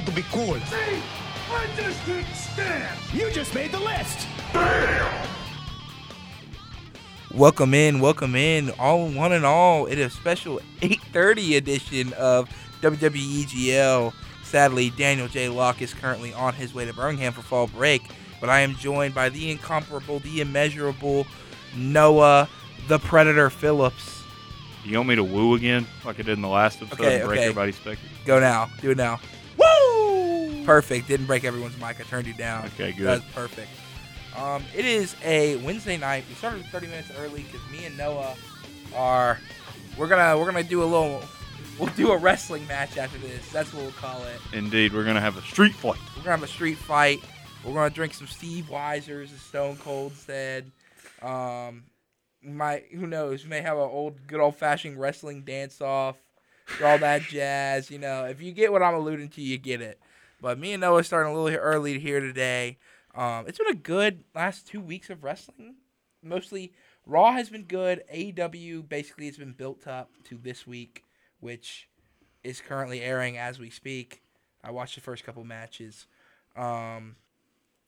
who to be cool. See, I just didn't stand. You just made the list. Welcome in, welcome in, all one and all. It is a special 8:30 edition of WWEGL. Sadly, Daniel J. Locke is currently on his way to Birmingham for fall break, but I am joined by the incomparable, the immeasurable Noah, the Predator Phillips. You want me to woo again, like I did in the last episode, Okay, and break okay. everybody's spectacles? Go now, do it now. Woo! Perfect. Didn't break everyone's mic. I turned you down. Okay, good. That's perfect. Um, it is a Wednesday night. We started 30 minutes early because me and Noah are we're gonna we're gonna do a little we'll do a wrestling match after this. That's what we'll call it. Indeed, we're gonna have a street fight. We're gonna have a street fight. We're gonna drink some Steve Weisers, as Stone Cold said. Um, might who knows? We may have an old good old fashioned wrestling dance off, all that jazz. You know, if you get what I'm alluding to, you get it. But me and Noah starting a little early here today. Um, it's been a good last two weeks of wrestling. Mostly Raw has been good. AEW basically has been built up to this week, which is currently airing as we speak. I watched the first couple matches. Um,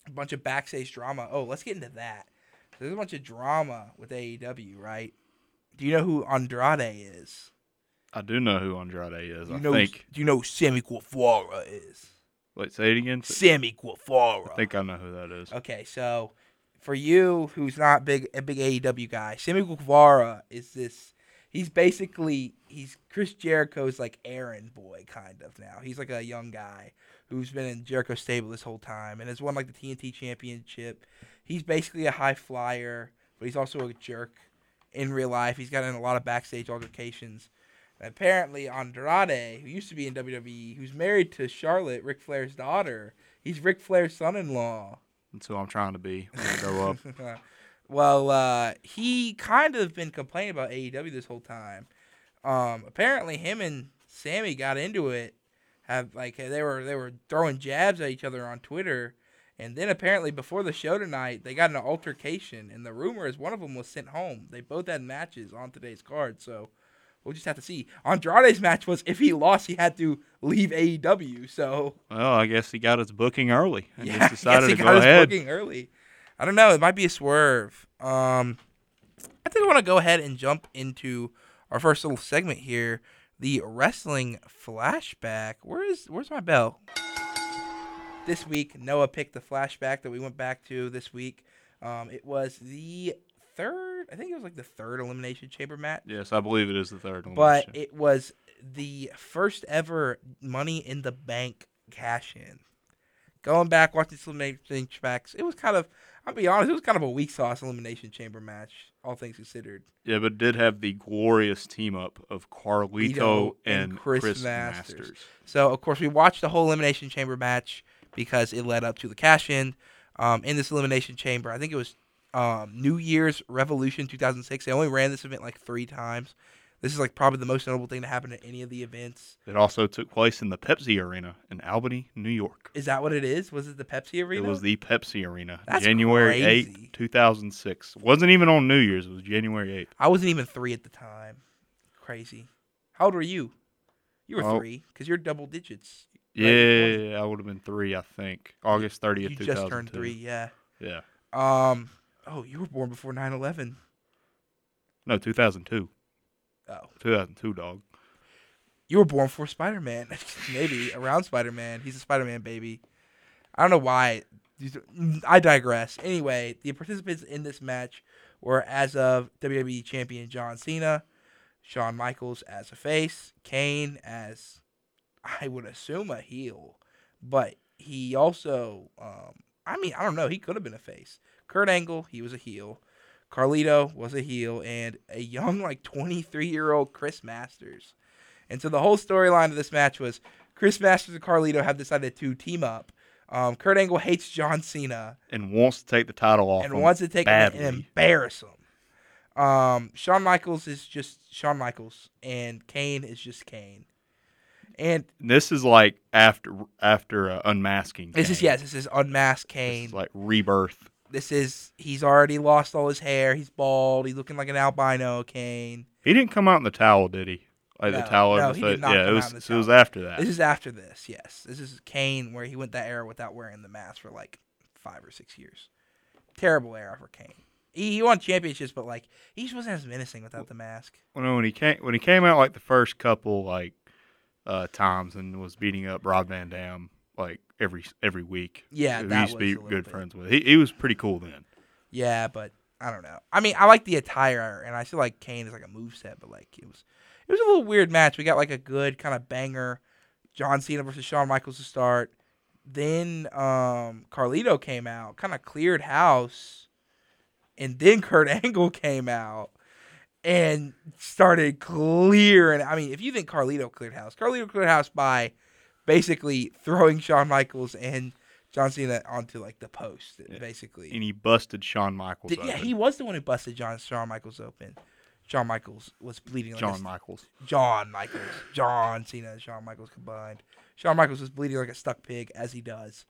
a bunch of backstage drama. Oh, let's get into that. There's a bunch of drama with AEW, right? Do you know who Andrade is? I do know who Andrade is. Do I know, think. Do you know who Sammy Guevara is? Wait, say it again. Sammy Guevara. I think I know who that is. Okay, so for you who's not big a big AEW guy, Sammy Guevara is this he's basically he's Chris Jericho's like errand boy kind of now. He's like a young guy who's been in Jericho's stable this whole time and has won like the TNT championship. He's basically a high flyer, but he's also a jerk in real life. He's gotten in a lot of backstage altercations. Apparently Andrade, who used to be in WWE, who's married to Charlotte, Ric Flair's daughter, he's Ric Flair's son-in-law. That's who I'm trying to be when I grow up. well, uh, he kind of been complaining about AEW this whole time. Um, apparently, him and Sammy got into it. Have like they were they were throwing jabs at each other on Twitter, and then apparently before the show tonight they got an altercation, and the rumor is one of them was sent home. They both had matches on today's card, so we'll just have to see. Andrade's match was if he lost, he had to leave AEW. So well, I guess he got his booking early and yeah, just decided he to got go his ahead. booking early. I don't know. It might be a swerve. Um, I think I want to go ahead and jump into our first little segment here, the wrestling flashback. Where is where's my bell? This week, Noah picked the flashback that we went back to this week. Um, it was the third. I think it was like the third elimination chamber match Yes, I believe it is the third one. but it was the first ever Money in the Bank cash in. Going back watching some elimination tracks, it was kind of. I'll be honest, it was kind of a weak sauce elimination chamber match, all things considered. yeah, but it did have the glorious team up of Carlito Lito and, and Chris Chris, Masters. Masters. So of course we watched the whole elimination chamber match because it led up to the cash in. Um, in this elimination chamber, I think it was um, New Year's Revolution 2006. They only ran this event like three times. This is like probably the most notable thing to happen at any of the events. It also took place in the Pepsi Arena in Albany, New York. Is that what it is? Was it the Pepsi Arena? It was the Pepsi Arena, That's January crazy. 8th, 2006. wasn't even on New Year's. It was January 8th. I wasn't even three at the time. Crazy. How old were you? You were Oh. three because you're double digits. Yeah, I would have been three, I think. August 30th, you 2002. just turned three. Yeah. Yeah. Um. Oh, you were born before 9/11. No, 2002. Oh, 2002, dog. you were born before Spider-Man. Maybe around Spider-Man. He's a Spider-Man baby. I don't know why. I digress. Anyway, the participants in this match were as of WWE Champion John Cena, Shawn Michaels as a face, Kane as I would assume a heel, but he also, um, I mean, I don't know, he could have been a face. Kurt Angle, he was a heel. Carlito was a heel, and a young, like 23 year old Chris Masters. And so the whole storyline of this match was Chris Masters and Carlito have decided to team up. Um, Kurt Angle hates John Cena And wants to take the title off and wants to take him and embarrass him. Um, Shawn Michaels is just Shawn Michaels, and Kane is just Kane. And This is like after after uh, unmasking. this is yes, this is unmasked This Kane. is like rebirth. This is he's already lost all his hair. He's bald. He's looking like an albino Kane. He didn't come out in the towel, did he? Like No, the towel no, he episode. did not yeah, come it out was. the so it was after that. This is after this. Yes, this is Kane where he went that era without wearing the mask for like five or six years. Terrible era for Kane. He, he won championships, but like he just wasn't as menacing without the mask. when when he came when he came out like the first couple like uh times and was beating up Rob Van Dam like every every week. Yeah, we that used to be was a little good bit. friends with. He he was pretty cool then. Yeah, but I don't know. I mean, I like the attire, and I feel like Kane is like a move set, but like it was, it was a little weird match. We got like a good kind of banger, John Cena versus Shawn Michaels to start. Then um Carlito came out, kind of cleared house, and then Kurt Angle came out and started clearing. I mean, if you think Carlito cleared house, Carlito cleared house by basically throwing Shawn Michaels and John Cena onto like the post, basically. And he busted Shawn Michaels. Did- yeah, he was the one who busted John Shawn Michaels open. Shawn Michaels was bleeding like John st- Michaels. John Michaels. John Cena and Shawn Michaels combined. Shawn Michaels was bleeding like a stuck pig as he does.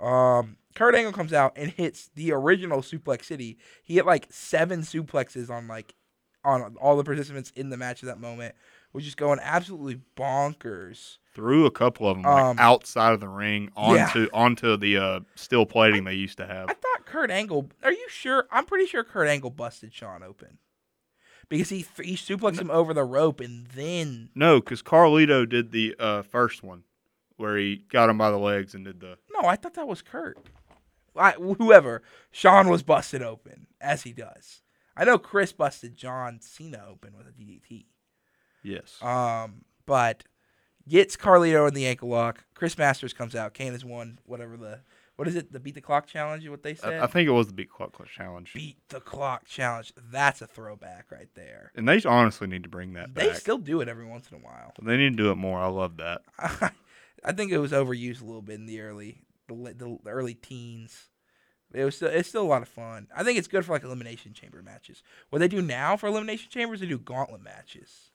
Um, Kurt Angle comes out and hits the original Suplex City. He hit like seven suplexes on like on all the participants in the match at that moment, which is going absolutely bonkers. Threw a couple of them like Um, outside of the ring yeah. onto onto the uh, steel plating they used to have. I thought Kurt Angle. Are you sure? I'm pretty sure Kurt Angle busted Shawn open because he he suplexed him over the rope and then No, because Carlito did the uh, first one where he got him by the legs and did the. no, I thought that was Kurt. I, whoever Shawn was busted open as he does. I know Chris busted John Cena open with a DDT. Yes. Um, but gets Carlito in the ankle lock. Chris Masters comes out. Kane has won whatever the what is it? The beat the clock challenge? What they said? I, I think it was the Beat the Clock Clutch Challenge. beat the clock challenge. That's a throwback right there. And they honestly need to bring that back. They back. still do it every once in a while. They need to do it more. I love that. I think it was overused a little bit in the early the, li- the early teens. It was still, it's still a lot of fun. I think it's good for like elimination chamber matches. What they do now for elimination chambers, they do gauntlet matches,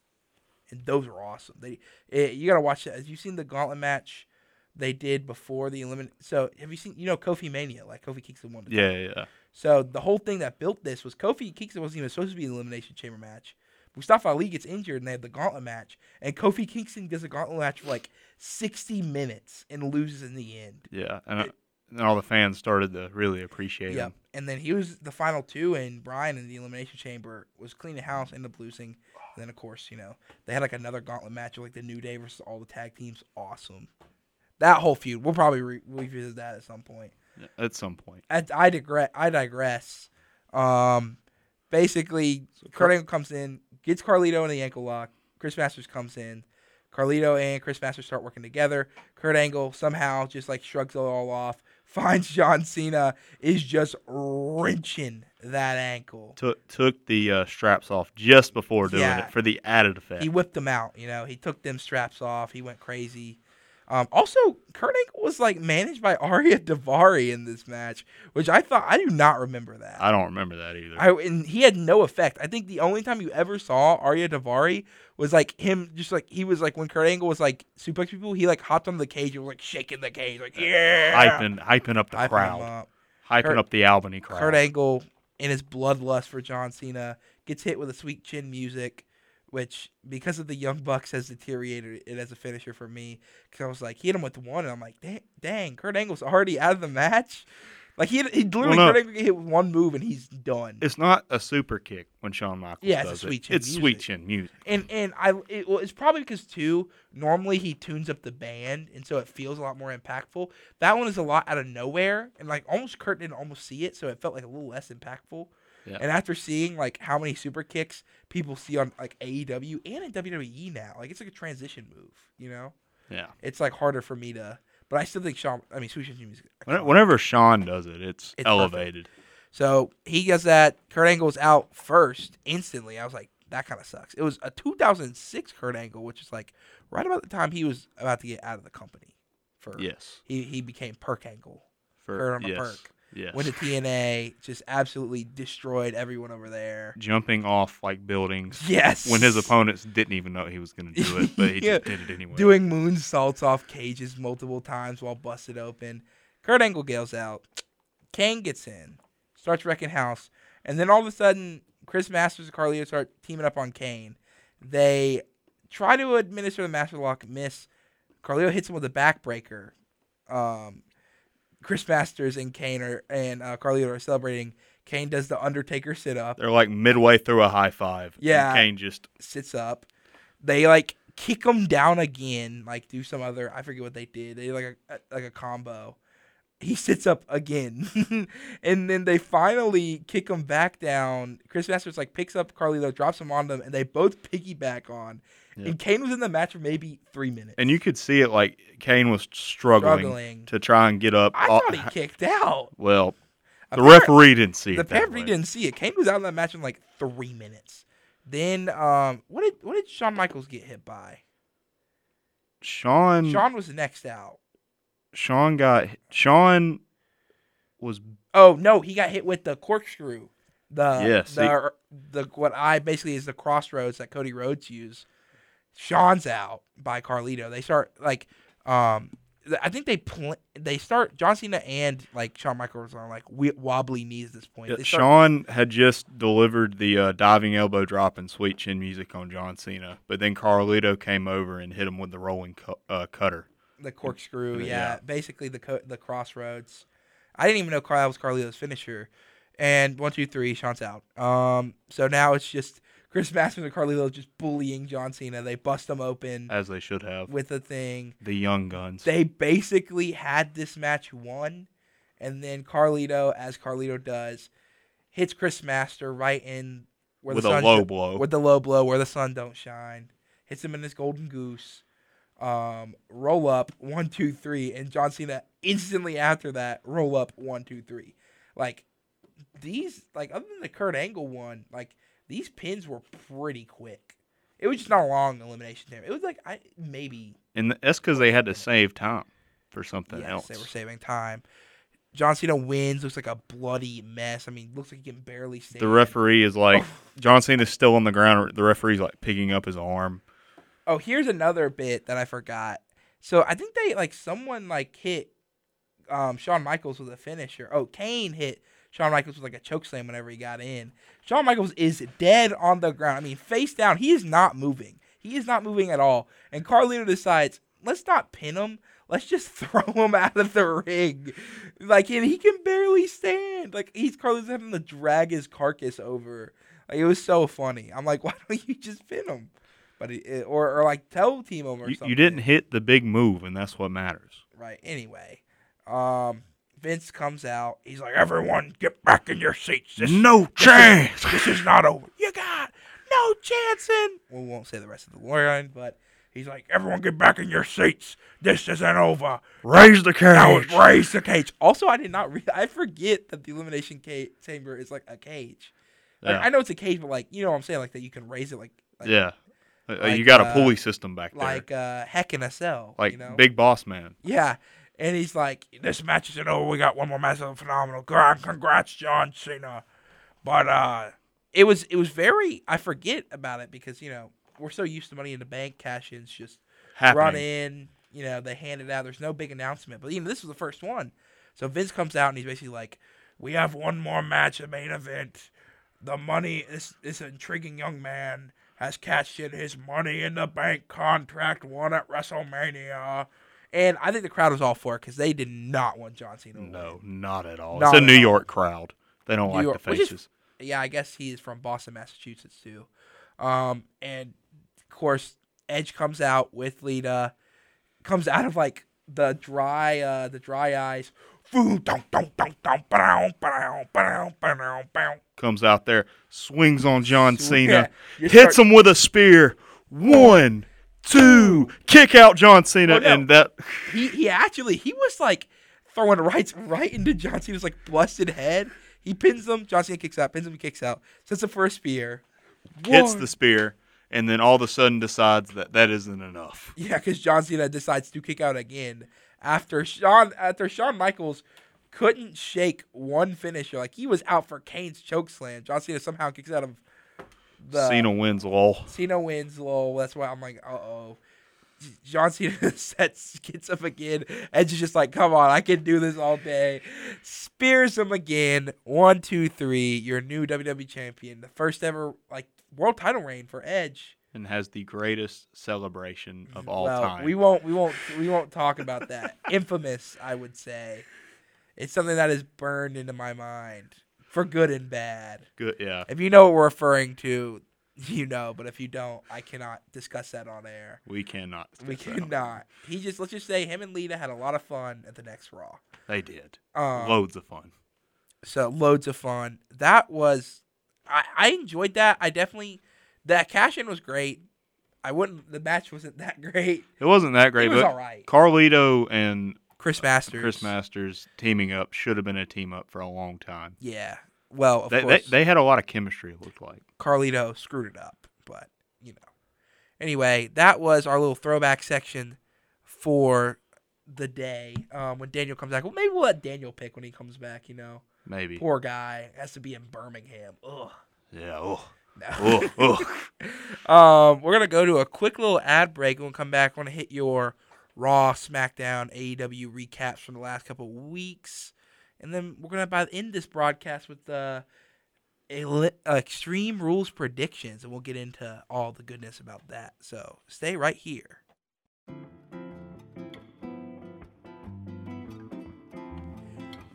and those are awesome. They eh, you gotta watch that. Have you seen the gauntlet match they did before the eliminate? So have you seen you know Kofi Mania like Kofi Kingston won? the Yeah, yeah. yeah. So the whole thing that built this was Kofi Kingston wasn't even supposed to be an elimination chamber match. Mustafa Ali gets injured and they have the gauntlet match, and Kofi Kingston does a gauntlet match for like sixty minutes and loses in the end. Yeah, and, uh, and all the fans started to really appreciate Yeah, him. and then he was the final two, and Brian in the elimination chamber was cleaning house, ended up losing. And then of course, you know, they had like another gauntlet match with like the New Day versus all the tag teams. Awesome. That whole feud, we'll probably re- revisit that at some point. At some point, I, I digress. I digress. Um, basically, Kurt Angle comes in, gets Carlito in the ankle lock. Chris Masters comes in. Carlito and Chris Masters start working together. Kurt Angle somehow just like shrugs it all off. Finds John Cena is just wrenching that ankle. took took the uh, straps off just before doing Yeah. it for the added effect. He whipped them out. You know, he took them straps off. He went crazy. Um, also, Kurt Angle was like managed by Ariya Daivari in this match, which I thought I do not remember that. I don't remember that either. I and he had no effect. I think the only time you ever saw Ariya Daivari was like him, just like he was like when Kurt Angle was like suplex people, he like hopped on the cage and was like shaking the cage, like yeah, hyping hyping up the Hyping crowd, up. hyping Kurt- up the Albany crowd. Kurt Angle in his bloodlust for John Cena gets hit with a sweet chin music, which because of the Young Bucks has deteriorated it as a finisher for me. Because I was like, he hit him with one, and I'm like, dang, dang Kurt Angle's already out of the match. Like he, he literally Well, no. Get hit with one move and he's done. It's not a super kick when Shawn Michaels Yeah, it's a does sweet it. chin It's music. sweet chin music. and and I it, well, it's probably because too normally he tunes up the band and so it feels a lot more impactful. That one is a lot out of nowhere and like almost Kurt didn't almost see it, so it felt like a little less impactful. Yeah. And after seeing like how many super kicks people see on like AEW and in WWE now, like it's like a transition move. You know, Yeah. it's like harder for me to. But I still think Shawn. I mean, Sweet music. Whenever Shawn does it, it's, It's elevated. So he does that. Kurt Angle's out first instantly. I was like, that kind of sucks. It was a 2006 Kurt Angle, which is like right about the time he was about to get out of the company. For Yes. he he became Perk Angle. For Kurt on a yes. perk. Yes. went to TNA, just absolutely destroyed everyone over there. Jumping off like buildings. Yes. When his opponents didn't even know he was going to do it, but he Yeah. just did it anyway. doing moonsaults off cages multiple times while busted open. Kurt Angle gales out. Kane gets in, starts wrecking house, and then all of a sudden, Chris Masters and Carlito start teaming up on Kane. They try to administer the Master Lock, miss. Carlito hits him with a backbreaker. Um, Chris Masters and Kane are and uh, Carlito are celebrating. Kane does the Undertaker sit up. They're like midway through a high five. and Yeah. Kane just sits up. They like kick him down again, like do some other I forget what they did. They did like a like a combo. He sits up again, and then they finally kick him back down. Chris Masters like picks up Carlito, drops him on them, and they both piggyback on. And Kane was in the match for maybe three minutes. and you could see it like Kane was struggling, Struggling. to try and get up. I thought he kicked out. well, the referee didn't see The it. that referee way. didn't see it. Kane was out of that match in like three minutes. Then um, what did what did Shawn Michaels get hit by? Sean Shawn was next out. Shawn got Shawn was Oh no, he got hit with the corkscrew. The Yes, he- the the what I basically is the Cross Rhodes that Cody Rhodes used. Shawn's out by Carlito. They start like um I think they pl- they start John Cena and like Shawn Michaels are on like wi- wobbly knees at this point. They start- Shawn had just delivered the uh, diving elbow drop and sweet chin music on John Cena, but then Carlito came over and hit him with the rolling cu- uh, cutter. The corkscrew, yeah, Yeah. basically the co- the Cross Rhodes. I didn't even know Carl was Carlito's finisher. And one, two, three, Shawn's out. Um, so now it's just Chris Masters and Carlito just bullying John Cena. They bust them open as they should have. with the thing. the young guns. They basically had this match won, and then Carlito, as Carlito does, hits Chris Master right in where With the a low blow. With the low blow where the sun don't shine. Hits him in his golden goose. Um, roll up one two three, and John Cena instantly after that roll up one two three. Like these, like other than the Kurt Angle one, like these pins were pretty quick. It was just not a long elimination time. It was like I maybe and that's because they had to save time for something yes, else. they were saving time. John Cena wins. Looks like a bloody mess. I mean, looks like he can barely stand. the referee is like John Cena's still on the ground. The referee's like picking up his arm. Oh, here's another bit that I forgot. So I think they like someone like hit um, Shawn Michaels with a finisher. Oh, Kane hit Shawn Michaels with like a choke slam whenever he got in. Shawn Michaels is dead on the ground. I mean, face down. He is not moving. He is not moving at all. And Carlito decides, let's not pin him. Let's just throw him out of the ring. Like, and he can barely stand. Like, he's Carlito's having to drag his carcass over. Like, it was so funny. I'm like, why don't you just pin him? But it, or or like tell team him or You, something. you didn't hit the big move, and that's what matters. Right. Anyway, um, Vince comes out. He's like, "Everyone, get back in your seats. This, No chance. this is not over. You got no chance in." We won't say the rest of the line, but he's like, "Everyone, get back in your seats. This isn't over. Raise the Now cage. raise the cage." Also, I did not. Re- I forget that the elimination ca- chamber is like a cage. Like, Yeah. I know it's a cage, but like you know what I'm saying, like that you can raise it, like, like Yeah. Uh, like, you got uh, a pulley system back there. like uh, heck in a cell. like you know? Big Boss Man. Yeah. And he's like, this match isn't over. We got one more match of phenomenal. Gra- Congrats, John Cena. But uh it was it was very I forget about it because, you know, we're so used to money in the bank cash ins just Happening. run in, you know, they hand it out. There's no big announcement. But even this was the first one. So Vince comes out and he's basically like, We have one more match, the main event. The money this this intriguing young man has cashed in his money in the bank contract won at WrestleMania. And I think the crowd was all for it because they did not want John Cena. No, not at all. Not it's a New all. York crowd. They don't New like York- the which is- faces. Yeah, I guess he is from Boston, Massachusetts too. Um, and of course, Edge comes out with Lita, comes out of like the dry, uh, the dry eyes. Comes out there, swings on John Cena, yeah, hits start- him with a spear. One, two, kick out John Cena, Oh, no. and that He he actually he was like throwing rights right into John Cena's like busted head. He pins him. John Cena kicks out. Pins him. Kicks out. Sets for a spear. hits the spear, and then all of a sudden decides that that isn't enough. Yeah, because John Cena decides to kick out again after Shawn after Shawn Michaels couldn't shake one finisher. Like he was out for Kane's choke slam. John Cena somehow kicks out of the Cena wins, lol. Cena wins low. That's why I'm like, uh oh. John Cena sets gets up again. Edge is just like, come on, I can do this all day. Spears him again. One, two, three. Your new WWE champion. The first ever like world title reign for Edge. And has the greatest celebration of all well, time. we won't we won't we won't talk about that. Infamous, I would say. It's something that is burned into my mind for good and bad. Good, yeah. If you know what we're referring to, you know. But if you don't, I cannot discuss that on air. We cannot. We cannot. He just let's just say him and Lita had a lot of fun at the next Raw. They did. Um, Loads of fun. So loads of fun. That was, I, I enjoyed that. I definitely that cash in was great. I wouldn't. The match wasn't that great. It wasn't that great, It was but alright. Carlito and Chris Masters. Chris Masters teaming up should have been a team up for a long time. Yeah. Well, of They, they, course, they had a lot of chemistry. It looked like. Carlito screwed it up, but you know. Anyway, that was our little throwback section for the day. Um, when Daniel comes back, well, maybe we'll let Daniel pick when he comes back. You know, Maybe. poor guy has to be in Birmingham. Ugh. Yeah. Oh. Um, we're gonna go to a quick little ad break. We'll come back. We're gonna hit your Raw, SmackDown, AEW recaps from the last couple weeks, and then we're gonna end this broadcast with the uh, Extreme Rules predictions, and we'll get into all the goodness about that. So stay right here.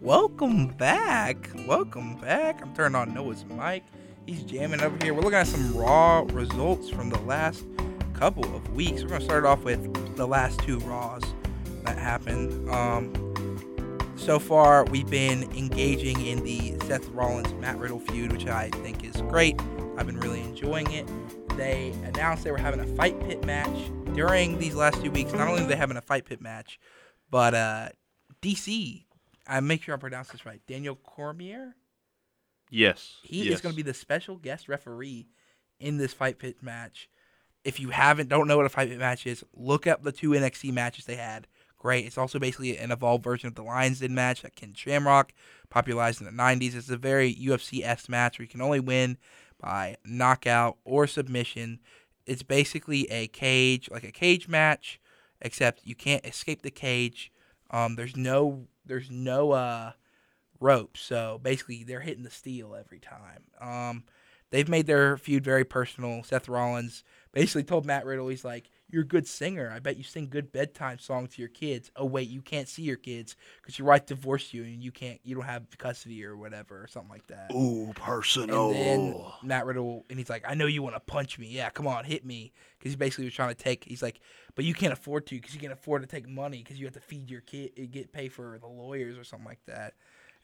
Welcome back. Welcome back. I'm turning on Noah's mic. He's jamming over here. We're looking at some raw results from the last couple of weeks. We're gonna start off with the last two Raws that happened. Um, so far, we've been engaging in the Seth Rollins Matt Riddle feud, which I think is great. I've been really enjoying it. They announced they were having a fight pit match during these last two weeks. Not only are they having a fight pit match, but uh, DC. I make sure I pronounce this right. Daniel Cormier. Yes. He yes. is going to be the special guest referee in this fight pit match. If you haven't, don't know what a fight pit match is, look up the two NXT matches they had. Great. It's also basically an evolved version of the Lions Den match that Ken Shamrock popularized in the 90s. It's a very UFC esque match where you can only win by knockout or submission. It's basically a cage, like a cage match, except you can't escape the cage. Um, there's no, there's no, uh, rope. So basically, they're hitting the steel every time. Um, they've made their feud very personal. Seth Rollins basically told Matt Riddle, he's like, "You're a good singer. I bet you sing good bedtime songs to your kids. Oh wait, you can't see your kids because your wife divorced you and you can't, you don't have custody or whatever or something like that." Ooh, personal. And then Matt Riddle, and he's like, I know you want to punch me. Yeah, come on, hit me. Because he basically was trying to take, he's like, but you can't afford to because you can't afford to take money because you have to feed your kid, get pay for the lawyers or something like that.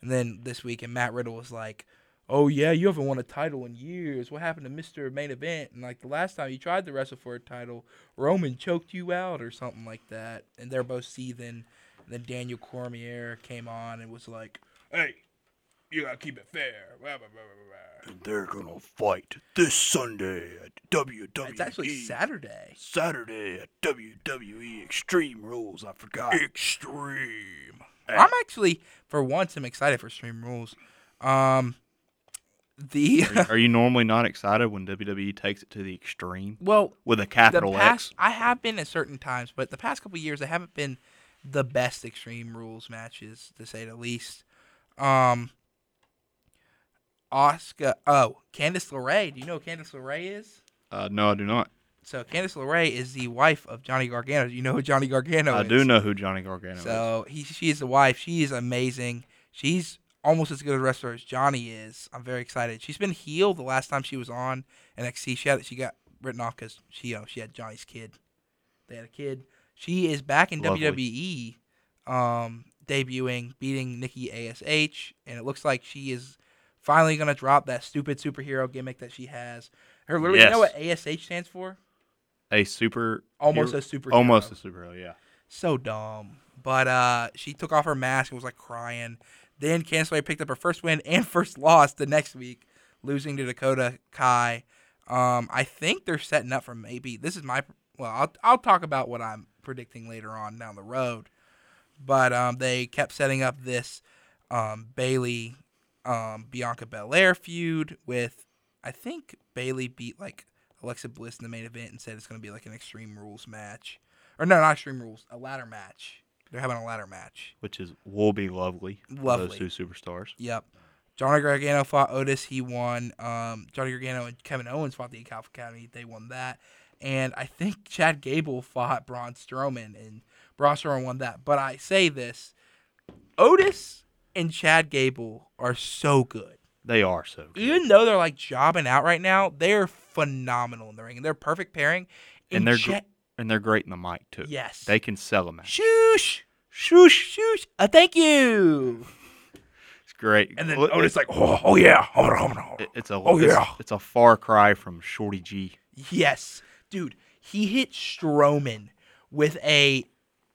And then this week, and Matt Riddle was like, oh, yeah, you haven't won a title in years. What happened to Mr. Main Event? And like the last time you tried to wrestle for a title, Roman choked you out or something like that. And they're both seething. And then Daniel Cormier came on and was like, hey, you got to keep it fair. Blah, blah, blah, blah, blah. And they're gonna fight this Sunday at WWE. It's actually Saturday. Saturday at WWE Extreme Rules. I forgot. Extreme. I'm actually, for once, I'm excited for Extreme Rules. Um, the Are you normally not excited when WWE takes it to the extreme well, with a the capital past X? I have been at certain times, but the past couple years I haven't been the best Extreme Rules matches to say the least. Um, Asuka, oh, Candice LeRae. Do you know who Candice LeRae is? Uh, no, I do not. So Candice LeRae is the wife of Johnny Gargano. You know who Johnny Gargano I is? I do know who Johnny Gargano is. So he, she is the wife. She is amazing. She's almost as good a wrestler as Johnny is. I'm very excited. She's been healed the last time she was on NXT. She had she got written off because she you know, she had Johnny's kid. They had a kid. She is back in Lovely. WWE, um, debuting, beating Nikki Ash, and it looks like she is finally gonna drop that stupid superhero gimmick that she has. Her literally, you know what ASH stands for? A super Almost hero- a super almost a superhero. Yeah. So dumb. But uh, she took off her mask and was like crying. Then Candice LeRae picked up her first win and first loss the next week, losing to Dakota Kai. Um, I think they're setting up for maybe this is my well. I'll I'll talk about what I'm predicting later on down the road. But um, they kept setting up this um, Bayley um, Bianca Belair feud with I think Bayley beat like Alexa Bliss in the main event and said it's going to be like an Extreme Rules match, or no, not Extreme Rules, a ladder match. They're having a ladder match. which is will be lovely. Lovely. Those two superstars. Yep. Johnny Gargano fought Otis. He won. Um, Johnny Gargano and Kevin Owens fought the Alpha Academy. They won that. And I think Chad Gable fought Braun Strowman, and Braun Strowman won that. But I say this Otis and Chad Gable are so good. They are so good. Even though they're like jobbing out right now, they're phenomenal in the ring. And they're perfect pairing. and they're Cha- gr- and they're great in the mic too. Yes. They can sell a match. Shoosh! Shoosh! Shoosh! Uh, thank you! It's great. And then Look, Otis like, oh, oh yeah. Hold on, hold on. it- it's a Oh, it's, yeah. it's a far cry from Shorty G. Yes, dude, he hit Strowman with a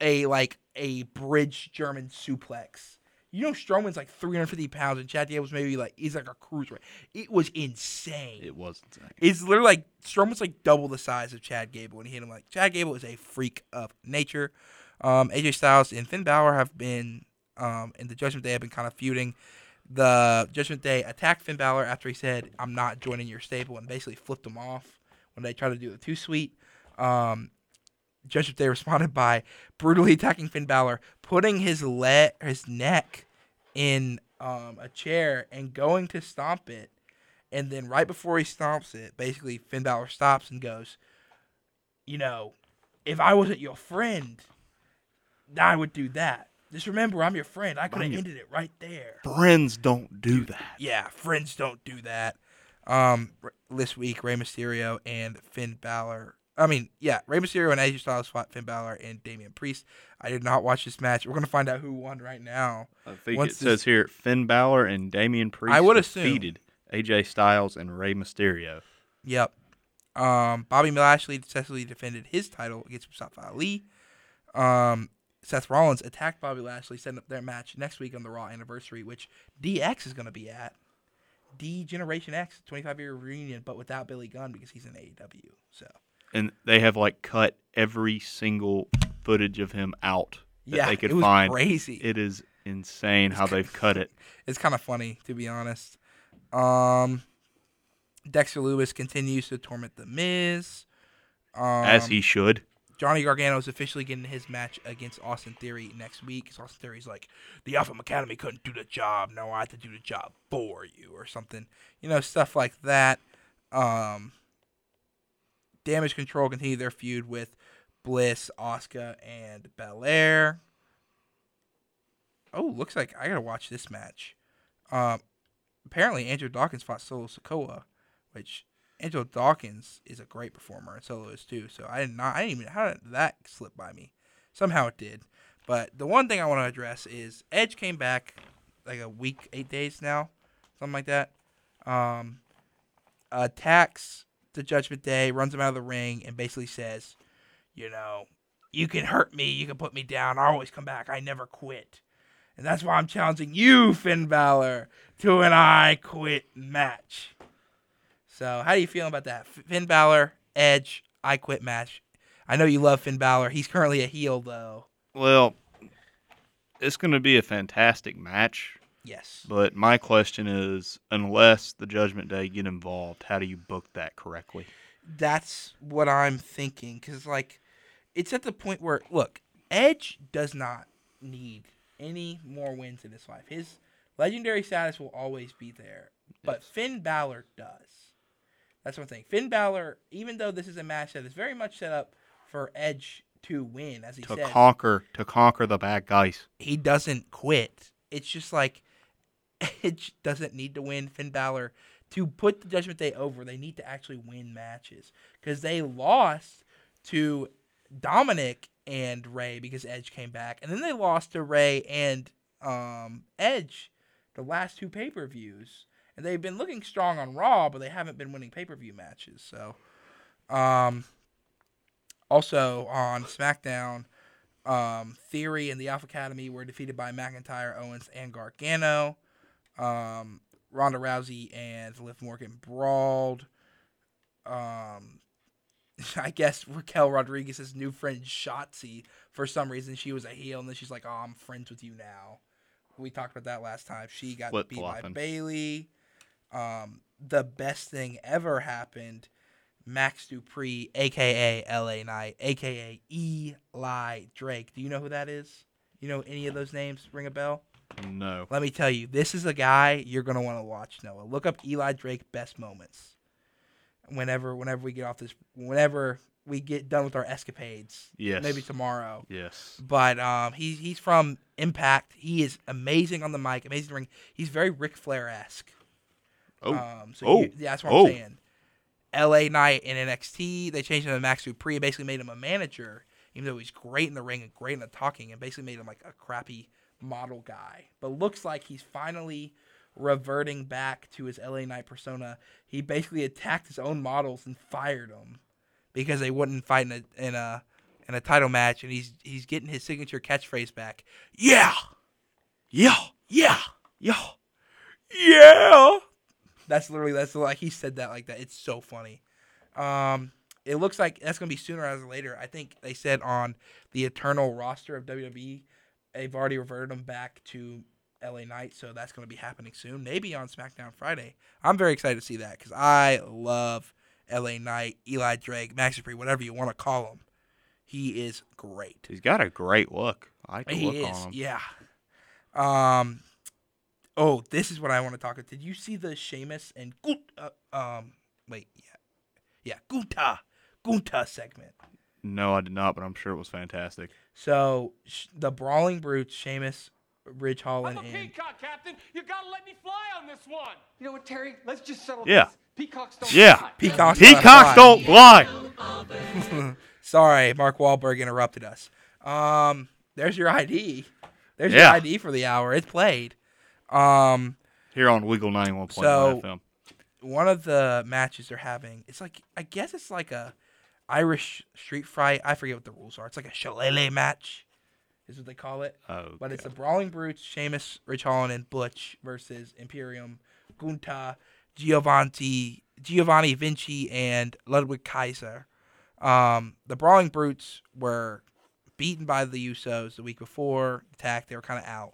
a like a bridge German suplex. You know Strowman's like 350 pounds and Chad Gable's maybe like he's like a cruiserweight. It was insane. It was insane. It's literally like Strowman's like double the size of Chad Gable and he hit him. Like Chad Gable is a freak of nature. Um, AJ Styles and Finn Balor have been um, in the Judgment Day have been kind of feuding. The Judgment Day attacked Finn Balor after he said, "I'm not joining your stable," and basically flipped him off when they tried to do the Too Sweet. Um, Judgment Day responded by brutally attacking Finn Balor, putting his le- his neck in um, a chair and going to stomp it. And then right before he stomps it, basically Finn Balor stops and goes, "You know, if I wasn't your friend, I would do that. Just remember, I'm your friend. I could have ended it right there." Friends don't do that. Yeah, friends don't do that. Um, this week Rey Mysterio and Finn Balor. I mean, yeah, Rey Mysterio and AJ Styles fought Finn Balor and Damian Priest. I did not watch this match. We're gonna find out who won right now. I think Once it says here Finn Balor and Damian Priest I would assume. defeated AJ Styles and Rey Mysterio. Yep. Um, Bobby Lashley successfully defended his title against Mustafa Ali. Um, Seth Rollins attacked Bobby Lashley, setting up their match next week on the Raw anniversary, which DX is going to be at. D Generation X 25 year reunion, but without Billy Gunn because he's in AEW. So And they have like cut every single footage of him out that yeah, they could it was find. crazy. It is insane how they've cut it. it's kind of funny to be honest. Um, Dexter Lumis continues to torment the Miz. Um, as he should. Johnny Gargano is officially getting his match against Austin Theory next week. 'cause Austin Theory's like, the Alpha Academy couldn't do the job. No, I had to do the job for you, or something. You know, stuff like that. Um, Damage Control continue their feud with Bliss, Asuka, and Belair. Oh, looks like I gotta watch this match. Um, apparently Angelo Dawkins fought Solo Sikoa, which Angelo Dawkins is a great performer, and Solo is too. So I did not, I didn't even how did that slip by me? Somehow it did. But the one thing I want to address is Edge came back like a week, eight days now, something like that. Um, attacks the Judgment Day, runs him out of the ring, and basically says, you know, you can hurt me, you can put me down, I always come back, I never quit. And that's why I'm challenging you, Finn Balor, to an I quit match. So, how do you feel about that? Finn Balor, Edge, I quit match. I know you love Finn Balor. He's currently a heel, though. Well, it's going to be a fantastic match. Yes. But my question is, unless the Judgment Day get involved, how do you book that correctly? That's what I'm thinking. Because, like, it's at the point where, look, Edge does not need any more wins in his life. His legendary status will always be there. But Finn Balor does. That's one thing. Finn Balor, even though this is a match that is very much set up for Edge to win, as he To says, conquer, to conquer the bad guys. he doesn't quit. It's just like Edge doesn't need to win. Finn Balor to put the Judgment Day over, they need to actually win matches because they lost to Dominik and Rey because Edge came back, and then they lost to Rey and um, Edge the last two pay per views, and they've been looking strong on Raw, but they haven't been winning pay per view matches. So, um, also on SmackDown. Um, Theory and the Alpha Academy were defeated by McIntyre, Owens, and Gargano. Um, Ronda Rousey and Liv Morgan brawled. Um, I guess Raquel Rodriguez's new friend Shotzi, for some reason, she was a heel, and then she's like, "Oh, I'm friends with you now." we talked about that last time. She got Flip beat by. Bayley. Um, the best thing ever happened. Max Dupri, aka LA Knight, aka Eli Drake. Do you know who that is? You know any of those names ring a bell? No. Let me tell you, this is a guy you're gonna want to watch. Noah, look up Eli Drake best moments. Whenever, whenever we get off this, whenever we get done with our escapades, Yes. maybe tomorrow. Yes. But um, he's he's from Impact. He is amazing on the mic, amazing in the ring. He's very Ric Flair esque. Oh. Um, so Oh. you, yeah, that's what Oh. I'm saying. L.A. Knight in NXT, they changed him to Max Dupri and basically made him a manager, even though he's great in the ring and great in the talking, and basically made him like a crappy model guy. But looks like he's finally reverting back to his L.A. Knight persona. He basically attacked his own models and fired them because they wouldn't fight in a in a in a title match, and he's he's getting his signature catchphrase back. Yeah, yeah, yeah, yeah, yeah. That's literally that's like he said that like that. It's so funny. Um, it looks like that's gonna be sooner rather than later. I think they said on the eternal roster of WWE, they've already reverted him back to LA Knight, so that's gonna be happening soon. Maybe on SmackDown Friday. I'm very excited to see that because I love LA Knight, Eli Drake, Max Dupri, whatever you want to call him. He is great. He's got a great look. I like He look is, on him. yeah. Um, oh, this is what I want to talk about. Did you see the Sheamus and Gut? Uh, um, wait, yeah, yeah, Gunther, Gunther segment. No, I did not, but I'm sure it was fantastic. So sh- the Brawling Brutes, Sheamus, Ridge Holland, I'm a and peacock, Captain. You gotta let me fly on this one. You know what, Terry? Let's just settle Yeah. this. Peacocks don't Yeah. fly. Peacock. Peacocks don't fly. Sorry, Mark Wahlberg interrupted us. Um, there's your ID. There's Yeah. your ID for the hour. It's played. Um. Here on WEGL 91.1 So- FM. one of the matches they're having, it's like I guess it's like a Irish street fight. I forget what the rules are. It's like a shillelagh match, is what they call it. Oh, But it's the Brawling Brutes, Sheamus, Ridge Holland, and Butch versus Imperium, Gunther, Giovanni, Giovanni Vinci, and Ludwig Kaiser. Um, the Brawling Brutes were beaten by the Usos the week before. Attacked, they were kind of out.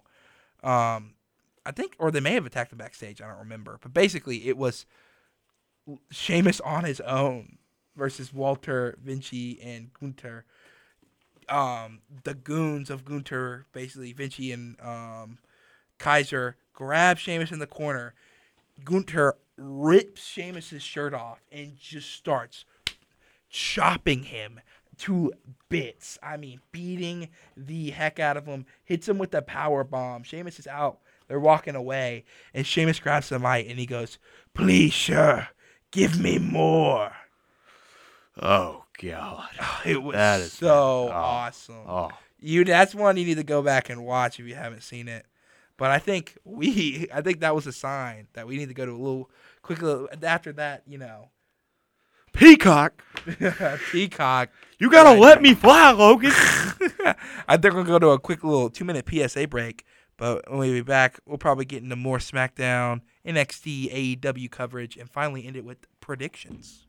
Um, I think, or they may have attacked them backstage. I don't remember. But basically, it was Sheamus on his own versus Walter Vinci and Gunther. Um, the goons of Gunther, basically Vinci and um, Kaiser, grab Sheamus in the corner. Gunther rips Sheamus's shirt off and just starts chopping him to bits. I mean, beating the heck out of him. Hits him with the power bomb. Sheamus is out. They're walking away, and Sheamus grabs the mic and he goes, "Please, sir, give me more." Oh, God. Oh, it was That is- so oh, awesome. Oh. You that's one you need to go back and watch if you haven't seen it. But I think we I think that was a sign that we need to go to a little quick little after that, you know. Peacock, Peacock. you gotta Right. let me fly, Logan. I think we'll go to a quick little two minute PSA break. But when we be back, we'll probably get into more SmackDown, NXT, AEW coverage, and finally end it with predictions.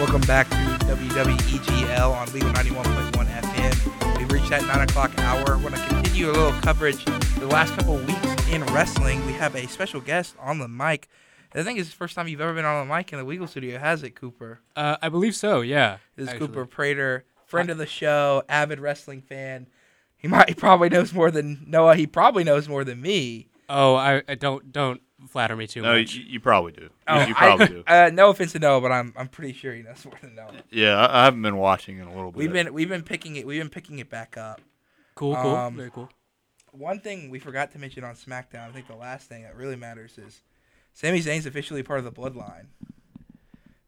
Welcome back to WWEGL on WEGL 91.1 FM. We've reached that 9 o'clock hour. We're going to continue a little coverage the last couple of weeks in wrestling. We have a special guest on the mic. I think it's the first time you've ever been on the mic in the WEGL studio, has it, Cooper? Uh, I believe so. Yeah. This is actually. Cooper Prater, friend of the show, avid wrestling fan. He might he probably knows more than Noah. He probably knows more than me. Oh, I, I don't don't flatter me too no, you, much. you probably do. You- Oh, you probably I- do. Uh, no offense to Noah, but I'm I'm pretty sure he knows more than Noah. Yeah, I, I haven't been watching in a little bit. We've been we've been picking it we've been picking it back up. cool, cool, um, very cool. One thing we forgot to mention on SmackDown, I think the last thing that really matters is Sami Zayn's officially part of the Bloodline.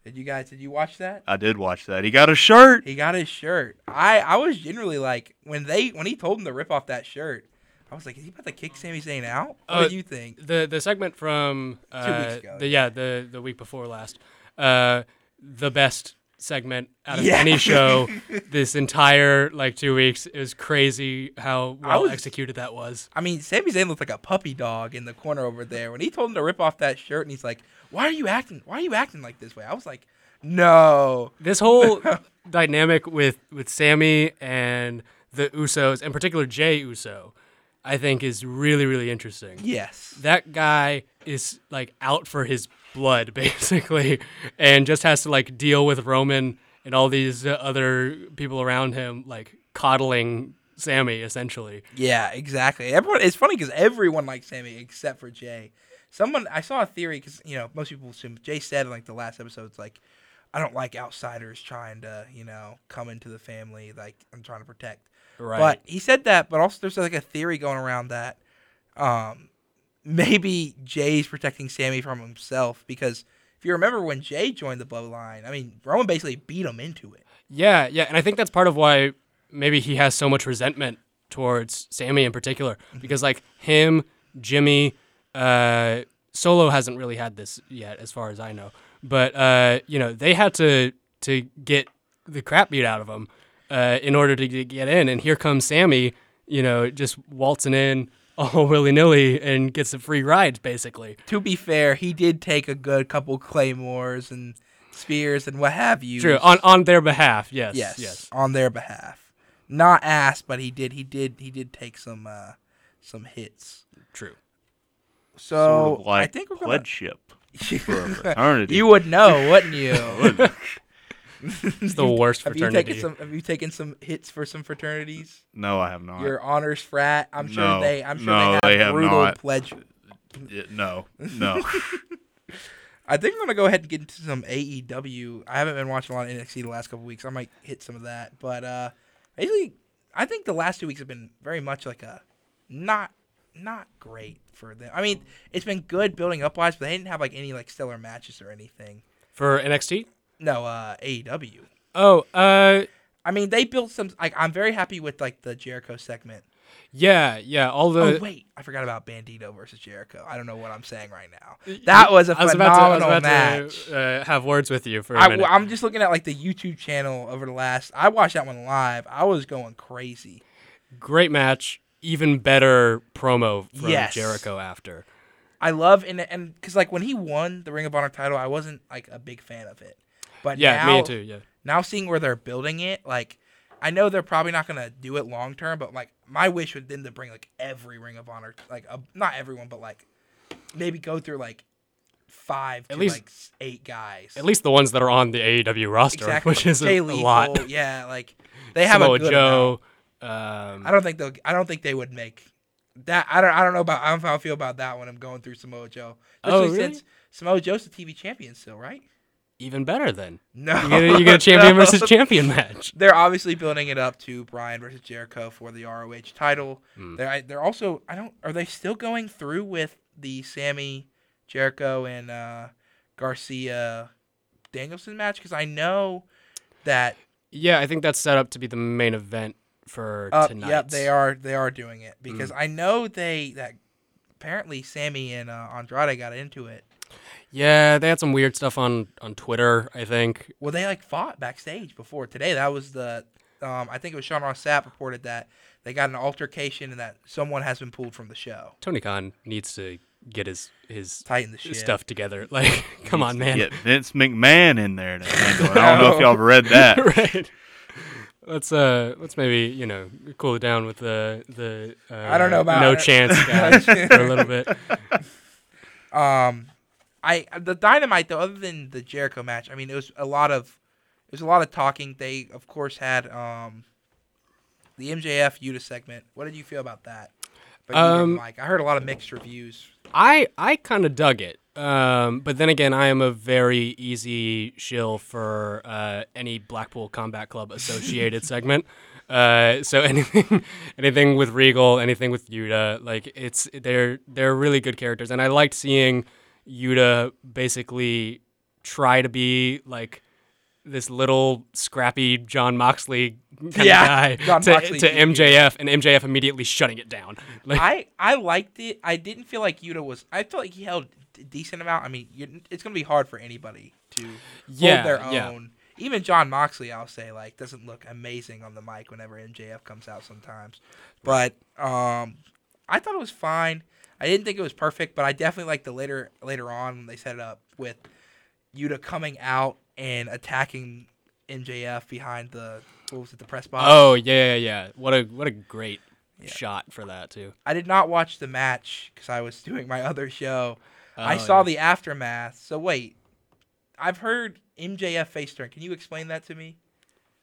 Did you guys did you watch that? I did watch that. He got a shirt. He got his shirt. I I was generally like when they when he told him to rip off that shirt, I was like, is he about to kick Sami Zayn out? What Uh, do you think? The the segment from uh, weeks ago, the yeah the the week before last, uh, the best segment out of Yeah. any show this entire like two weeks. It was crazy how well was- executed that was. I mean, Sami Zayn looked like a puppy dog in the corner over there when he told him to rip off that shirt, and he's like, "Why are you acting? Why are you acting like this way?" I was like, "No." This whole dynamic with with Sami and the Usos, in particular Jey Uso, I think is really really interesting. Yes. That guy is like out for his blood basically, and just has to like deal with Roman and all these uh, other people around him, like coddling Sami essentially. Yeah, exactly. Everyone. It's funny because everyone likes Sami except for Jey. Someone I saw a theory because you know most people assume Jey said in like the last episode, it's like I don't like outsiders trying to you know come into the family like I'm trying to protect. Right. But he said that, but also there's like a theory going around that um, maybe Jey's protecting Sami from himself because if you remember when Jay joined the bloodline, I mean Roman basically beat him into it. Yeah, yeah, and I think that's part of why maybe he has so much resentment towards Sami in particular because like him, Jimmy, uh, Solo hasn't really had this yet, as far as I know. But uh, you know, they had to to get the crap beat out of them uh, in order to get get in, and here comes Sami, you know, just waltzing in all willy nilly and gets a free ride basically. To be fair, he did take a good couple claymores and spears and what have you. True on on their behalf. Yes, yes, yes. on their behalf. Not ass, but he did. He did. He did take some uh, some hits. True. So sort of like I think we're gonna. pledgeship for a you would know, wouldn't you? It's the worst have you fraternity. taken some? Have you taken some hits for some fraternities? no, I have not. Your honors frat. I'm sure No, they. I'm sure no, they have, they have brutal not. pledge. No, no. I think I'm gonna go ahead and get into some AEW. I haven't been watching a lot of NXT the last couple weeks. I might hit some of that, but uh, basically, I think the last two weeks have been very much like a not not great for them. I mean, it's been good building up wise, but they didn't have like any like stellar matches or anything. For NXT? No, uh, AEW. Oh, uh, I mean, they built some. Like, I'm very happy with like the Jericho segment. yeah, yeah. All the oh wait, I forgot about Bandido versus Jericho. I don't know what I'm saying right now. That was a I was about to, I was phenomenal about match. to uh, have words with you for a I, minute. I'm just looking at like the YouTube channel over the last. I watched that one live. I was going crazy. Great match. Even better promo from Yes. Jericho after. I love and and because like when he won the Ring of Honor title, I wasn't like a big fan of it. But Yeah, now, me too. Yeah. Now seeing where they're building it, like I know they're probably not gonna do it long term, but like my wish would then to bring like every Ring of Honor, like uh, not everyone, but like maybe go through like five At to least- like eight guys. At least the ones that are on the AEW roster, exactly, which is a, a lot. Yeah, like they have Samoa a good Joe. Um, I don't think they'll. I don't think they would make that. I don't. I don't know about. I don't know how I feel about that when I'm going through Samoa Joe. Oh, really? Since Samoa Joe's the TV champion still, right? Even better then. No, You get a, you get a champion No. versus champion match. They're obviously building it up to Bryan versus Jericho for the ROH title. Hmm. They're I- they're also. I don't. Are they still going through with the Sammy, Jericho, and uh, Garcia, Danielson match? Because I know that. Yeah, I think that's set up to be the main event for Uh, tonight. yep, they are. They are doing it Hmm. because I know they that. Apparently, Sammy and uh, Andrade got into it. Yeah, they had some weird stuff on on Twitter. I think. Well, they like fought backstage before today. That was the, um, I think it was Sean Ross Sapp reported that they got an altercation and that someone has been pulled from the show. Tony Khan needs to get his his Tighten the shit. stuff together. Like, come on, man. Get Vince McMahon in there to handle it. I don't know if y'all have read that. right. Let's uh let's maybe you know cool it down with the the uh, I don't know about no it. chance guys for a little bit. Um, I the Dynamite though, other than the Jericho match, I mean, it was a lot of, it was a lot of talking. They of course had um, the MJF Yuta segment. What did you feel about that? But Um, like, I heard a lot of mixed reviews. I I kind of dug it. Um, but then again, I am a very easy shill for uh, any Blackpool Combat Club associated segment. Uh, so anything, anything with Regal, anything with Yuta, like it's they're they're really good characters, and I liked seeing Yuta basically try to be like this little scrappy Jon Moxley kind Yeah, of guy Jon to, Moxley to MJF, and MJF immediately shutting it down. Like, I I liked it. I didn't feel like Yuta was. I felt like he held a decent amount. I mean, you it's gonna be hard for anybody to Yeah, hold their yeah. own. even Jon Moxley, I'll say, like doesn't look amazing on the mic whenever MJF comes out sometimes. But um, I thought it was fine. I didn't think it was perfect, but I definitely like the later later on when they set it up with Yuta coming out and attacking MJF behind the what was it the press box. Oh yeah, yeah, yeah. What a what a great shot for that too. I did not watch the match because I was doing my other show. I Oh, saw yeah. the aftermath. So wait, I've heard MJF face turn. Can you explain that to me?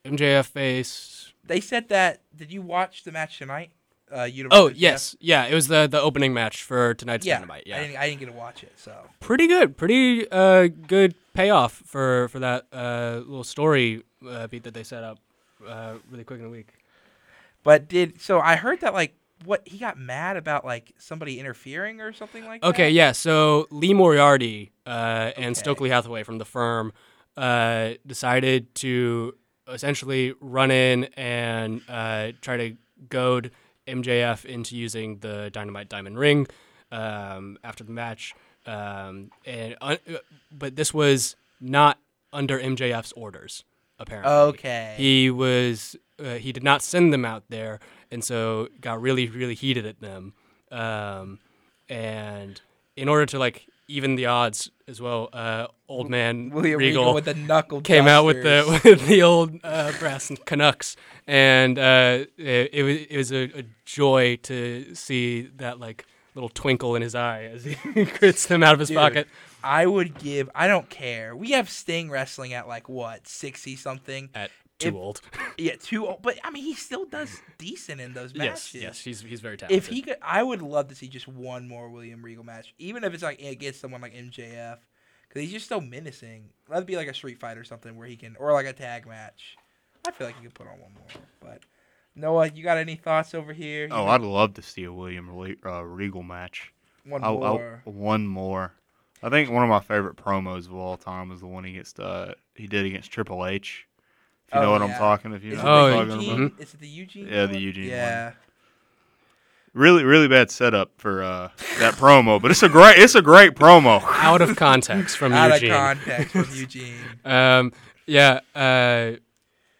MJF face. They said that. Did you watch the match tonight? Uh, Oh yes, yeah. It was the the opening match for tonight's Yeah, Dynamite. I Yeah, didn't. I didn't get to watch it. So pretty good. Pretty uh good payoff for for that uh little story uh, beat that they set up uh really quick in a week. But did so? I heard that like what he got mad about like somebody interfering or something like that. Okay, yeah. So Lee Moriarty uh, and Stokely Hathaway from the firm uh, decided to essentially run in and uh, try to goad MJF into using the Dynamite Diamond Ring um, after the match. Um, and uh, but this was not under MJF's orders. Apparently, Okay. he was uh, he did not send them out there, and so got really really heated at them. Um, and in order to like even the odds as well, uh, old man William Regal, Regal with the knuckle came out with the with the old uh, brass knucks, and uh, it, it was it was a, a joy to see that like little twinkle in his eye as he grits them out of his Dude, pocket. I would give. I don't care. We have Sting wrestling at like what sixty something. At too If- old. Yeah, too old. But I mean, he still does decent in those matches. yes, yes, he's he's very talented. If he could, I would love to see just one more William Regal match, even if it's like against someone like MJF, because he's just so menacing. Let it be like a street fight or something where he can, or like a tag match. I feel like he could put on one more. But Noah, you got any thoughts over here? You Oh, know, I'd love to see a William uh, Regal match. one I- I- more. one more. I think one of my favorite promos of all time was the one he gets uh, he did against Triple H. If you know Oh, what yeah. I'm talking, if you Is know it what Oh, I'm talking Eugene? about. Is it the Eugene? Yeah, the one? Eugene one. Yeah. Really, really bad setup for uh, that promo, but it's a great, it's a great promo. out of context from Out Eugene. Out of context from Eugene. Um, yeah, uh,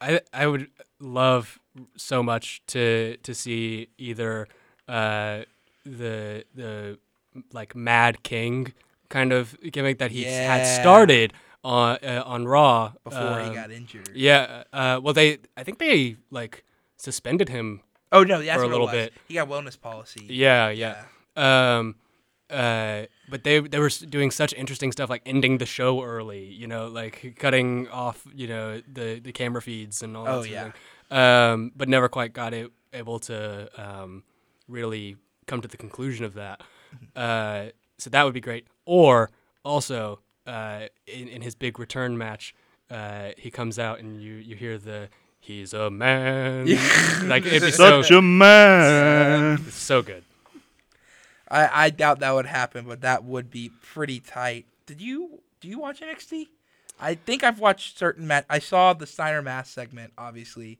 I I would love so much to to see either uh, the the like Mad King kind of gimmick that he had started on uh, on Raw Before he um, got injured. Yeah, uh, well they I think they like suspended him. Oh no, that's For a little bit. He got wellness policy. Yeah, yeah. Um, uh, but they they were doing such interesting stuff like ending the show early, you know, like cutting off, you know, the the camera feeds and all that Oh, yeah. thing. Um, but never quite got it able to um, really come to the conclusion of that. Uh, so that would be great. Or also uh, in in his big return match, uh, he comes out and you you hear the he's a man like it'd be so Such a man. it's so good. I, I doubt that would happen, but that would be pretty tight. Did you do you watch NXT? I think I've watched certain match. I saw the Steiner Math segment. Obviously,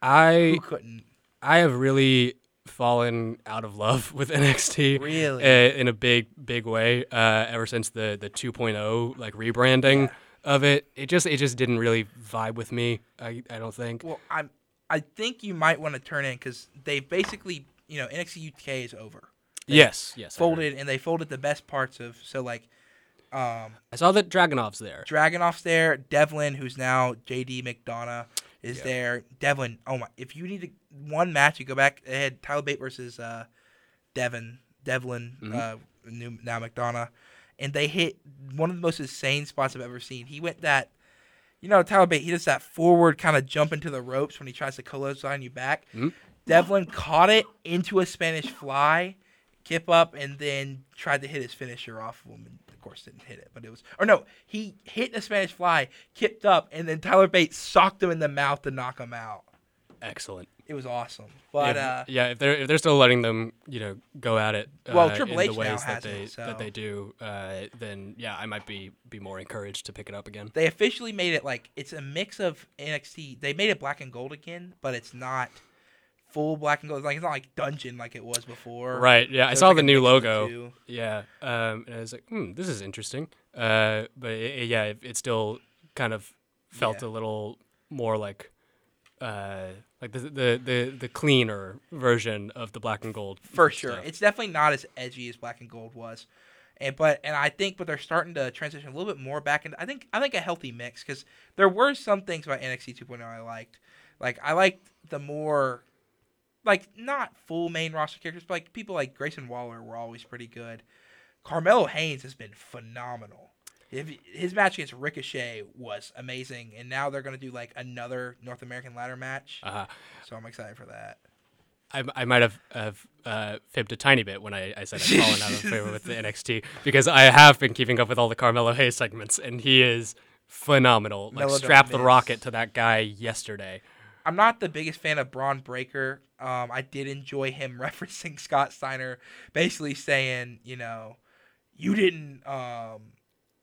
I who couldn't? I have really fallen out of love with NXT. Really? uh, in a big big way. Uh, ever since the the 2.0 like rebranding of it, it just it just didn't really vibe with me. I I don't think. Well, I'm. I think you might want to turn in because they basically, you know, NXT UK is over. yes, yes. Folded and they folded the best parts of so like, um, I saw that Dragunov's there. Dragunov's there. Devlin, who's now JD McDonagh, is Yeah. there. Devlin, oh my! If you need to, one match, you go back ahead. Tyler Bate versus uh, Devin, Devlin, Mm-hmm. uh, new, now McDonagh, and they hit one of the most insane spots I've ever seen. He went that, you know, Tyler Bate. He does that forward kind of jump into the ropes when he tries to clothesline you back. Mm-hmm. Devlin caught it into a Spanish fly, kip up, and then tried to hit his finisher off of him. Course, didn't hit it, but it was or no, he hit the Spanish fly, kipped up, and then Tyler Bates socked him in the mouth to knock him out. Excellent. It was awesome. But if, uh, yeah, if they're if they're still letting them, you know, go at it. Uh, Well, Triple in H the now ways has that they it, so- that they do, uh, then yeah, I might be be more encouraged to pick it up again. they officially made it like it's a mix of NXT. They made it black and gold again, but it's not full black and gold. Like it's not like dungeon like it was before. Right. Yeah, I So it's saw like the new logo. two. Yeah. Um, and I was like, hmm, this is interesting. Uh, but it, it- yeah, it, it still kind of felt Yeah. a little more like uh like the, the the the cleaner version of the black and gold for sure. stuff. It's definitely not as edgy as Black and Gold was, and but and I think but they're starting to transition a little bit more back into I think I think a healthy mix because there were some things about NXT 2.0 I liked, like I liked the more like not full main roster characters, but like people like Grayson Waller were always pretty good. Carmelo Hayes has been phenomenal. If, his match against Ricochet was amazing, and now they're gonna do like another North American ladder match. Uh, So I'm excited for that. I, I might have, have uh, fibbed a tiny bit when I, I said I'd fallen out of favor with the NXT because I have been keeping up with all the Carmelo Hayes segments and he is phenomenal. Like strap the rocket to that guy yesterday. I'm not the biggest fan of Bron Breakker. Um, I did enjoy him referencing Scott Steiner, basically saying, you know, you didn't, um,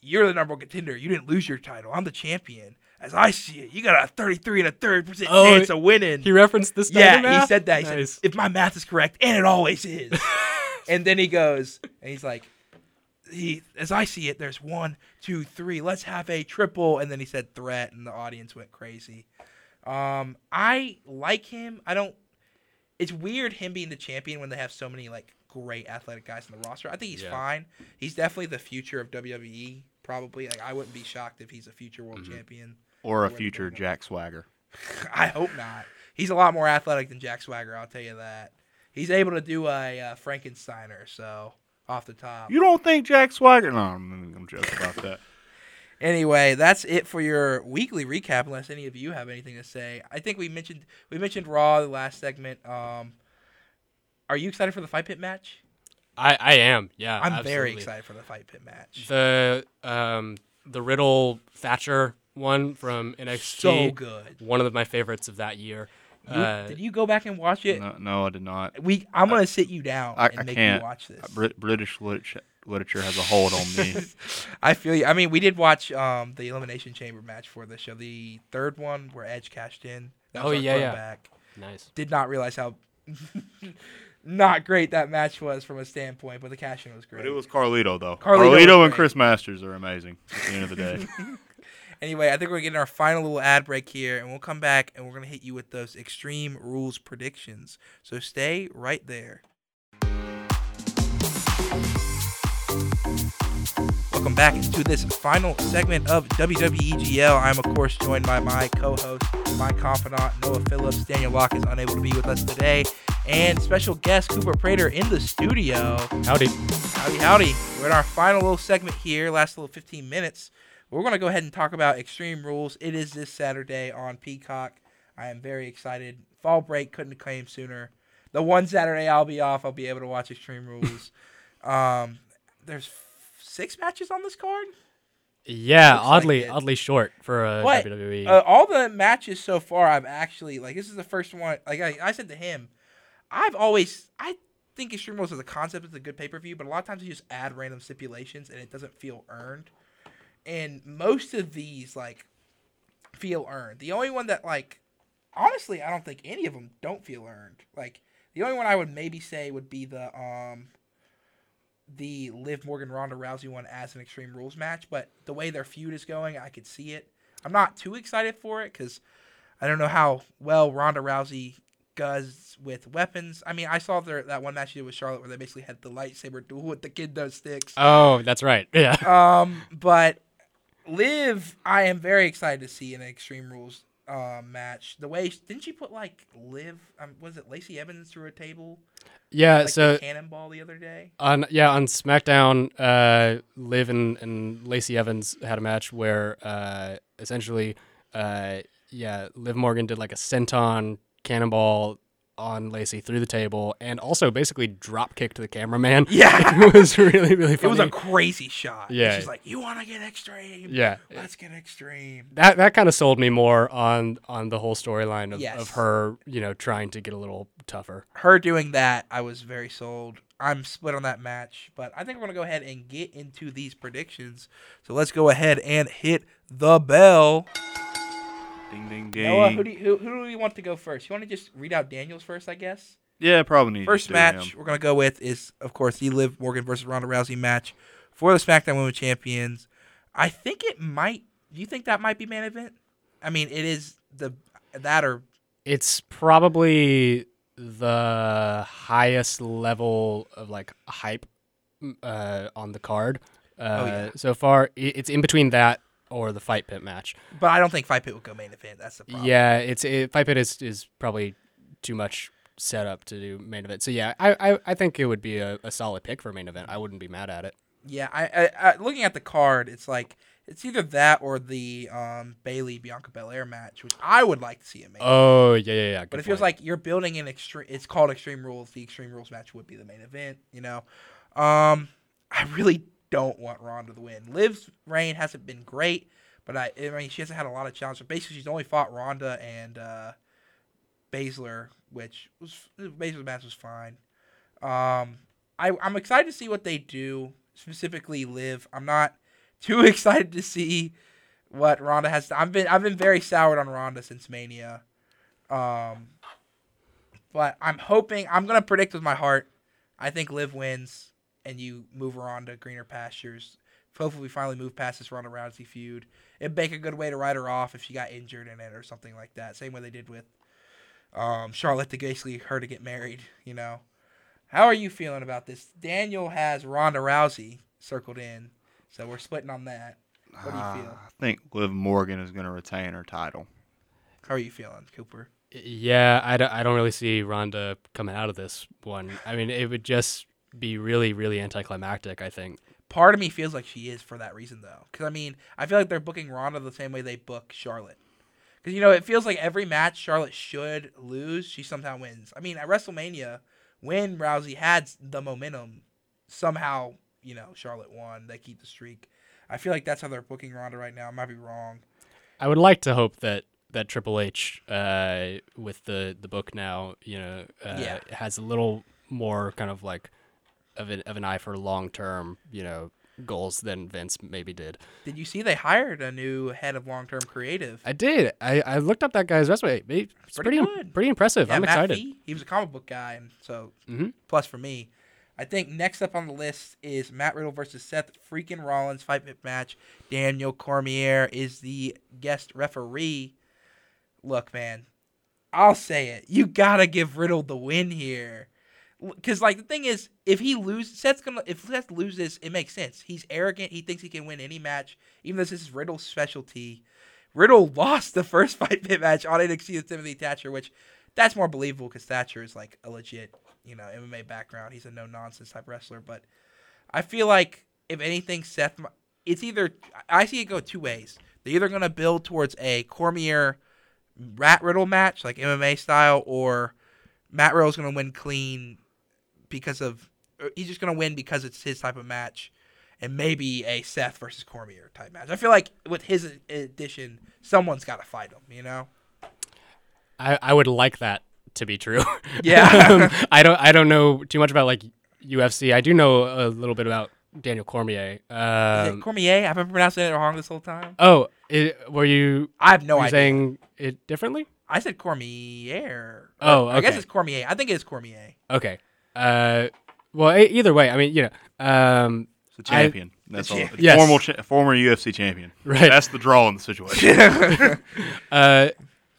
you're the number one contender. You didn't lose your title. I'm the champion. As I see it, you got a 33 and a third percent Oh, chance of winning. He referenced this. yeah, Steiner he said that. He Nice. said, if my math is correct, and it always is. and then he goes, and he's like, he, as I see it, there's one, two, three. Let's have a triple. And then he said threat, and the audience went crazy. Um, I like him. I don't. It's weird him being the champion when they have so many like great athletic guys in the roster. I think he's Yeah. fine. He's definitely the future of WWE. Probably. Like I wouldn't be shocked if he's a future world Mm-hmm. champion. Or a future. Jack Swagger. I hope not. He's a lot more athletic than Jack Swagger. I'll tell you that. He's able to do a uh, Frankensteiner. So off the top. You don't think Jack Swagger? No, I'm, I'm joking about that. Anyway, that's it for your weekly recap. Unless any of you have anything to say, I think we mentioned we mentioned Raw the last segment. Um, are you excited for the fight pit match? I, I am. Yeah, I'm very excited for the fight pit match. The um the Riddle Thatcher one from NXT. So good. One of my favorites of that year. You- Uh, did you go back and watch it? No, no, I did not. We I'm gonna sit you down I, and I make can't. you watch this. Brit- British literature, literature has a hold on me. I feel you. I mean, we did watch um the Elimination Chamber match for the show, the third one where Edge cashed in. That Oh, was our yeah, yeah. throwback. nice. Did not realize how not great that match was from a standpoint, but the cash in was great. but it was Carlito though. Carlito Carlito, and. Chris Masters are amazing. At the end of the day, Anyway, I think we're getting our final little ad break here, and we'll come back and we're gonna hit you with those extreme rules predictions. So stay right there. Welcome back to this final segment of WWEGL. I'm of course joined by my co-host, my confidant Noah Phillips. Daniel Locke is unable to be with us today, and special guest Cooper Prater in the studio. Howdy. Howdy, howdy. We're in our final little segment here, last little 15 minutes. We're going to go ahead and talk about Extreme Rules. It is this Saturday on Peacock. I am very excited. Fall break couldn't have came sooner. The one Saturday I'll be off, I'll be able to watch Extreme Rules. um, there's six matches on this card. Yeah, Looks oddly it. oddly short for a But WWE. uh, all the matches so far, I've actually like. This is the first one. Like I, I said to him, I've always I think Extreme Rules as a concept is a good pay per view, but a lot of times you just add random stipulations and it doesn't feel earned. And most of these like feel earned. The only one that like honestly, I don't think any of them don't feel earned. Like the only one I would maybe say would be the um the Liv Morgan Ronda Rousey one as an Extreme Rules match, but the way their feud is going, I could see it. I'm not too excited for it because I don't know how well Ronda Rousey does with weapons. I mean, I saw their that one match she did with Charlotte where they basically had the lightsaber duel with the kid does sticks. oh, that's right. Yeah. Um, but Liv, I am very excited to see in an Extreme Rules um, match. The way didn't she put like live? Um, was it Lacey Evans through a table? yeah. Like so cannonball the other day. on yeah on SmackDown, uh, Liv and, and Lacey Evans had a match where uh, essentially, uh, yeah, Liv Morgan did like a senton cannonball on Lacey through the table, and also basically drop kicked the cameraman. Yeah. it was really really It was a crazy shot. Yeah. she's like, "You want to get extreme? yeah. let's get extreme." That that kind of sold me more on on the whole storyline of, Yes. of her, you know, trying to get a little tougher. Her doing that, I was very sold. I'm split on that match, but I think we're gonna go ahead and get into these predictions. So let's go ahead and hit the bell. Ding ding ding. Noah, who do you, who, who do we want to go first? You want to just read out Daniels first, I guess. yeah, probably need to First do match him. we're gonna go with is, of course, the Liv Morgan versus Ronda Rousey match for the SmackDown Women's Champions. I think it might. Do you think that might be main event? I mean, it is the that or It's probably the highest level of like hype uh, on the card uh, yeah. so far. It's in between that or the fight pit match. but I don't think Fight Pit would go main event. That's the problem. Yeah, it's it, fight pit is is probably too much set up to do main event. So yeah, I I, I think it would be a, a solid pick for main event. I wouldn't be mad at it. Yeah, I, I, I looking at the card, it's like it's either that or the um, Bayley Bianca Belair match, which I would like to see it main. Oh yeah yeah yeah. but it feels like you're building an extreme. It's called Extreme Rules. The Extreme Rules match would be the main event. You know, um, I really don't want Ronda to win. Liv's reign hasn't been great, but I, I mean, she hasn't had a lot of challenges. Basically, she's only fought Ronda and uh, Baszler, which was Baszler's match was fine. Um, I I'm excited to see what they do specifically. Live. I'm not too excited to see what Ronda has. I've been I've been very soured on Ronda since Mania. Um, but I'm hoping I'm gonna predict with my heart. I think Liv wins, and you move her on to greener pastures. Hopefully, we finally move past this Ronda Rousey feud. It'd make a good way to write her off if she got injured in it or something like that. Same way they did with um, Charlotte to basically her to get married. You know, how are you feeling about this? Daniel has Ronda Rousey circled in, so we're splitting on that. What do you feel? I think Liv Morgan is going to retain her title. How are you feeling, Cooper? Yeah, I don't, I don't really see Ronda coming out of this one. I mean, it would just be really, really anticlimactic, I think. Part of me feels like she is for that reason, though. Because, I mean, I feel like they're booking Ronda the same way they book Charlotte. Because, you know, it feels like every match Charlotte should lose, she somehow wins. I mean, at WrestleMania, when Rousey had the momentum, somehow, you know, Charlotte won. They keep the streak. I feel like that's how they're booking Ronda right now. I might be wrong. I would like to hope that that Triple H, uh, with the the book now, you know, uh, Yeah. has a little more kind of like of an of an eye for long term, you know, goals than Vince maybe did. Did you see they hired a new head of long term creative? I did. I, I looked up that guy's resume. It's Pretty pretty good. pretty impressive. Yeah, I'm Matt excited. Fee, he was a comic book guy, and so Mhm. plus for me. I think next up on the list is Matt Riddle versus Seth freaking Rollins fight match. Daniel Cormier is the guest referee. Look, man, I'll say it. You gotta give Riddle the win here. Because like the thing is, if he loses, Seth's gonna. If Seth loses, it makes sense. He's arrogant. He thinks he can win any match, even though this is Riddle's specialty. Riddle lost the first fight pit match on NXT with Timothy Thatcher, which that's more believable because Thatcher is like a legit, you know, MMA background. He's a no nonsense type wrestler. But I feel like if anything, Seth, it's either I see it go two ways. They're either gonna build towards a Cormier Rat Riddle match, like MMA style, or Matt Riddle's gonna win clean because of he's just gonna win because it's his type of match, and maybe a Seth versus Cormier type match. I feel like with his addition, someone's got to fight him. You know? I, I would like that to be true. Yeah. Um, I don't I don't know too much about like UFC. I do know a little bit about Daniel Cormier. Is Um, it Cormier? I've been pronouncing it wrong this whole time. oh, it, were you? I have no idea. saying it differently? I said Cormier. Oh, I guess it's Cormier. I think it is Cormier. Okay. Uh, well, e- either way, I mean, you know, um, It's a champion. That's all. champion. Yes. Formal cha- former UFC champion. Right. That's the draw in the situation. Uh,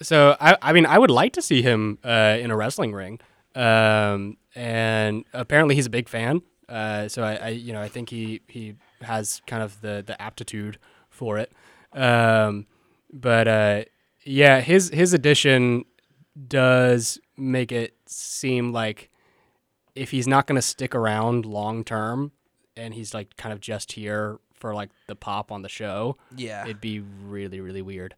so I, I mean, I would like to see him uh, in a wrestling ring, um, and apparently he's a big fan. Uh, so I, I, you know, I think he he has kind of the the aptitude for it. Um, but uh, yeah, his his addition does make it seem like if he's not going to stick around long term, and he's like kind of just here for like the pop on the show, Yeah. it'd be really really weird.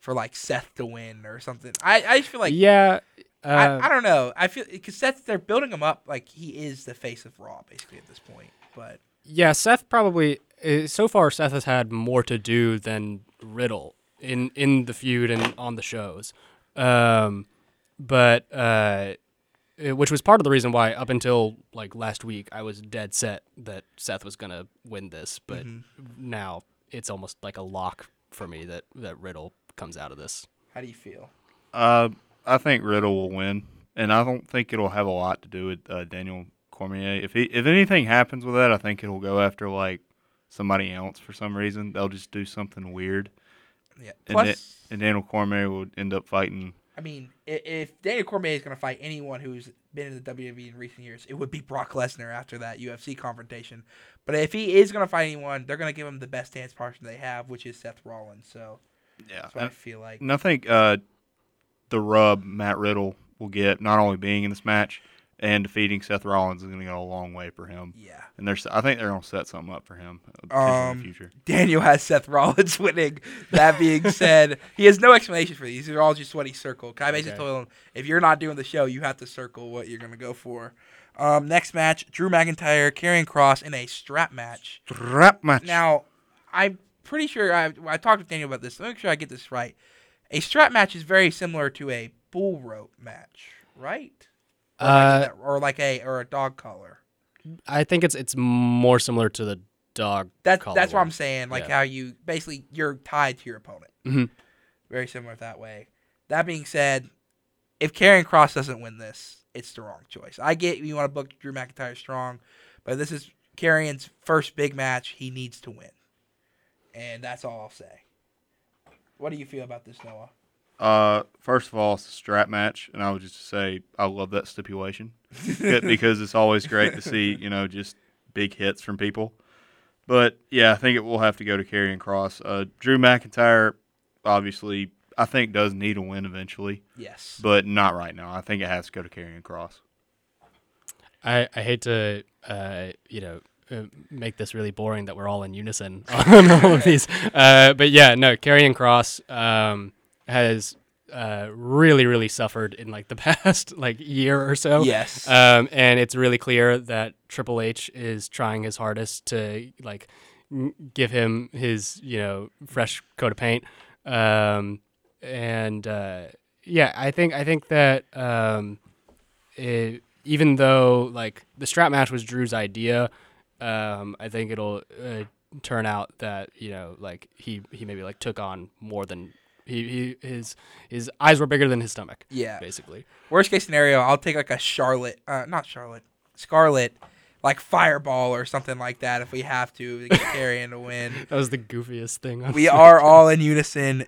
for like Seth to win or something. I, I just feel like yeah, uh, I, I don't know. I feel because Seth they're building him up like he is the face of Raw basically at this point. But yeah. Seth probably uh, so far Seth has had more to do than Riddle in in the feud and on the shows, um, but uh, uh, which was part of the reason why up until like last week I was dead set that Seth was gonna win this, but now it's almost like a lock for me that that Riddle comes out of this. how do you feel? uh, I think Riddle will win, and I don't think it'll have a lot to do with uh, Daniel Cormier. If he, if anything happens with that, I think it'll go after like somebody else for some reason. They'll just do something weird, Yeah. and, Plus, Da- and Daniel Cormier would end up fighting. I mean, if Daniel Cormier is going to fight anyone who's been in the WWE in recent years, it would be Brock Lesnar after that UFC confrontation. But if he is going to fight anyone, they're going to give him the best dance partner they have, which is Seth Rollins. So Yeah, that's what I feel like. and I think uh, the rub Matt Riddle will get not only being in this match and defeating Seth Rollins is going to go a long way for him. Yeah. And there's, I think they're going to set something up for him potentially in Um, the future. Daniel has Seth Rollins winning. That being said, he has no explanation for these. These are all just what he circled. I basically Okay. told him if you're not doing the show, you have to circle what you're going to go for. Um, next match: Drew McIntyre, Karrion Kross in a strap match. Strap match. Now, I'm pretty sure I, I talked with Daniel about this. Let me make sure I get this right. A strap match is very similar to a bull rope match, right? Or, Uh, like, or like a or a dog collar. I think it's it's more similar to the dog. That's collar that's what. I'm saying. Like Yeah. how you basically you're tied to your opponent. Mhm. Very similar that way. That being said, if Karrion Kross doesn't win this, it's the wrong choice. I get you want to book Drew McIntyre strong, but this is Karrion's first big match. He needs to win, and that's all I'll say. What do you feel about this, Noah? Uh, first of all, it's a strap match, and I would just say I love that stipulation because it's always great to see you know just big hits from people. But yeah, I think it will have to go to Karrion Kross. Uh, Drew McIntyre, obviously, I think does need a win eventually, Yes. but not right now. I think it has to go to Karrion Kross. I, I hate to uh, you know uh, make this really boring that we're all in unison on all of these, uh, but yeah, no, Karrion Kross um, has uh, really really suffered in like the past like year or so. Yes. um, and it's really clear that Triple H is trying his hardest to like n- give him his you know fresh coat of paint, um, and uh, yeah, I think I think that. Um, it, even though like the strap match was Drew's idea, um, I think it'll uh, turn out that you know like he he maybe like took on more than he, he his his eyes were bigger than his stomach. Yeah. basically. Worst case scenario, I'll take like a Charlotte, uh, not Charlotte, Scarlett, like Fireball or something like that if we have to to get to win. That was the goofiest thing. on We Smack- are all in unison.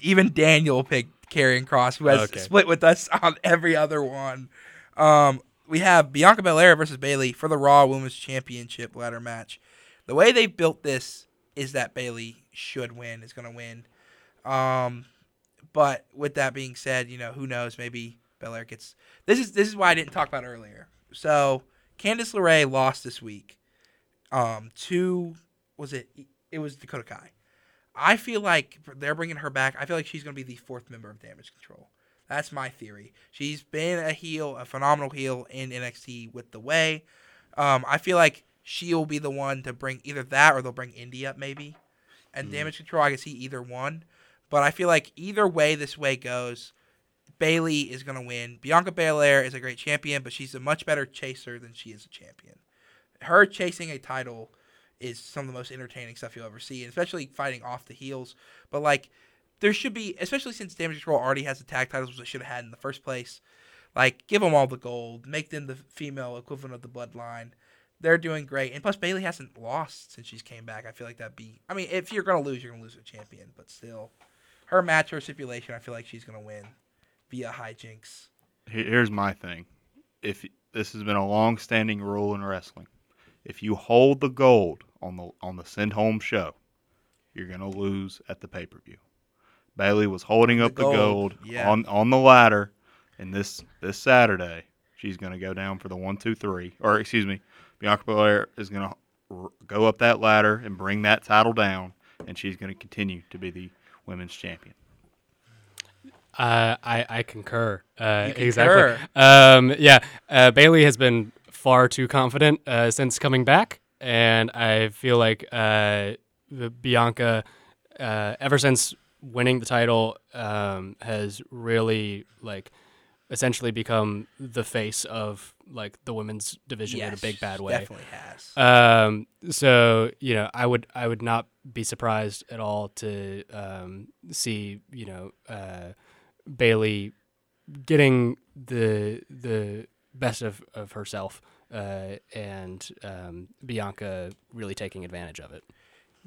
Even Daniel picked Karrion Kross, who has Okay. split with us on every other one. Um, we have Bianca Belair versus Bayley for the Raw Women's Championship ladder match. The way they built this is that Bayley should win, is going to win. Um, but with that being said, you know who knows? Maybe Belair gets. This is this is why I didn't talk about it earlier. So Candice LeRae lost this week. Um, to was it? It was Dakota Kai. I feel like they're bringing her back. I feel like she's going to be the fourth member of Damage Control. That's my theory. She's been a heel, a phenomenal heel in NXT with the way. Um, I feel like she'll be the one to bring either that or they'll bring Indi up maybe. And Damage Control, I can see either one. But I feel like either way this way goes, Bayley is going to win. Bianca Belair is a great champion, but she's a much better chaser than she is a champion. Her chasing a title is some of the most entertaining stuff you'll ever see, especially fighting off the heels. But like, there should be, especially since Damage Control already has the tag titles, which they should have had in the first place. Like, give them all the gold, make them the female equivalent of the Bloodline. They're doing great, and plus Bayley hasn't lost since she's came back. I feel like that'd be. I mean, if you're gonna lose, you're gonna lose a champion, but still, her match, her stipulation, I feel like she's gonna win via hijinks. Here- Here's my thing. If this has been a long-standing rule in wrestling, if you hold the gold on the on the send home show, you're gonna lose at the pay-per-view. Bayley was holding up the gold, gold, yeah. on on the ladder, and this this Saturday she's gonna go down for the one, two, three, or excuse me, Bianca Belair is gonna r- go up that ladder and bring that title down, and she's gonna continue to be the women's champion. Uh, I I concur. Uh, Exactly. Um, yeah, uh, Bayley has been far too confident uh, since coming back, and I feel like uh, Bianca, uh, ever since winning the title, um, has really like essentially become the face of like the women's division in a big bad way. Definitely has. Um, so you know, I would I would not be surprised at all to um, see you know uh, Bayley getting the the best of, of herself uh, and um, Bianca really taking advantage of it.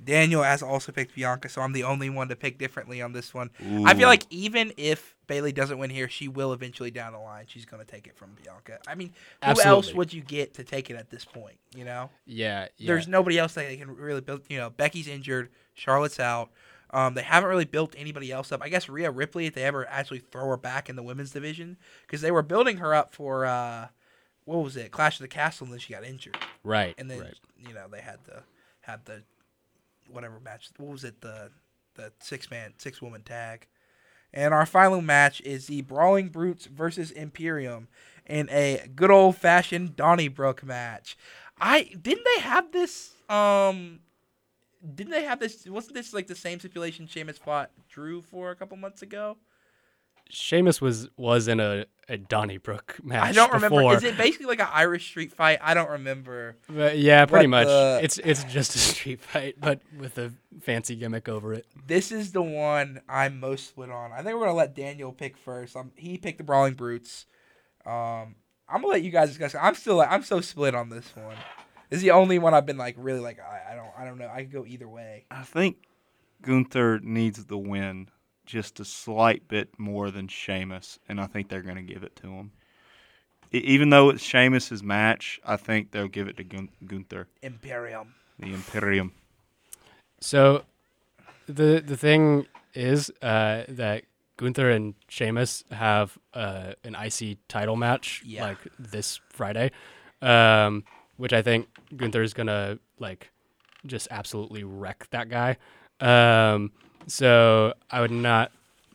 Daniel has also picked Bianca, so I'm the only one to pick differently on this one. I feel like even if Bayley doesn't win here, she will eventually down the line. She's going to take it from Bianca. I mean, who else would you get to take it at this point? You know, Yeah, yeah. there's nobody else that they can really build. You know, Becky's injured, Charlotte's out. Um, they haven't really built anybody else up. I guess Rhea Ripley, if they ever actually throw her back in the women's division, because they were building her up for uh, what was it, Clash of the Castle, and then she got injured right. and then right. you know they had to have the whatever match. What was it? The the six man six woman tag. And our final match is the Brawling Brutes versus Imperium in a good old fashioned Donnybrook match. I didn't they have this um didn't they have this wasn't this like the same stipulation Sheamus fought Drew for a couple months ago? Sheamus was was in a, a Donnybrook match. I don't remember. before. Is it basically like an Irish street fight? I don't remember. But yeah, pretty But much. the- It's it's just a street fight, but with a fancy gimmick over it. This is the one I'm most split on. I think we're gonna let Daniel pick first. Um, he picked the Brawling Brutes. Um, I'm gonna let you guys discuss. I'm still like I'm so split on this one. This is the only one I've been like really like I, I don't I don't know. I could go either way. I think Gunther needs the win just a slight bit more than Sheamus, and I think they're going to give it to him. Even though it's Sheamus's match, I think they'll give it to Gun- Gunther, Imperium. the Imperium. So the the thing is uh, that Gunther and Sheamus have uh, an IC title match Yeah. like this Friday, um, which I think Gunther is gonna like just absolutely wreck that guy. Um, so I would not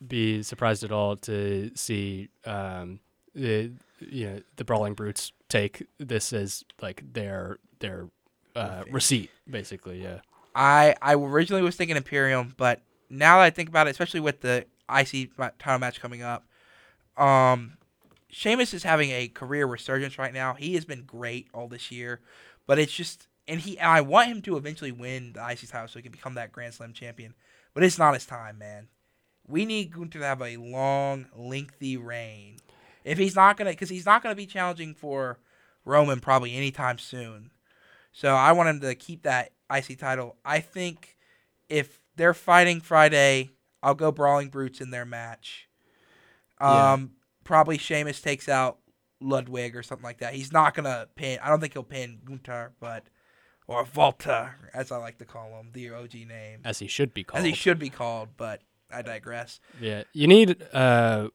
be surprised at all to see um, the you know the Brawling Brutes take this as like their their uh, receipt, basically. Yeah. I I originally was thinking Imperium, but now that I think about it, especially with the IC title match coming up, um, Sheamus is having a career resurgence right now. He has been great all this year, but it's just and he and I want him to eventually win the IC title so he can become that Grand Slam champion. But it's not his time, man. We need Gunther to have a long, lengthy reign. If he's not gonna, because he's not gonna be challenging for Roman probably anytime soon. So I want him to keep that IC title. I think if they're fighting Friday, I'll go Brawling Brutes in their match. Yeah. Um, probably Sheamus takes out Ludwig or something like that. He's not gonna pin. I don't think he'll pin Gunther, but or Walter, as I like to call him, the OG name, as he should be called. as he should be called. But I digress. Yeah, you need uh,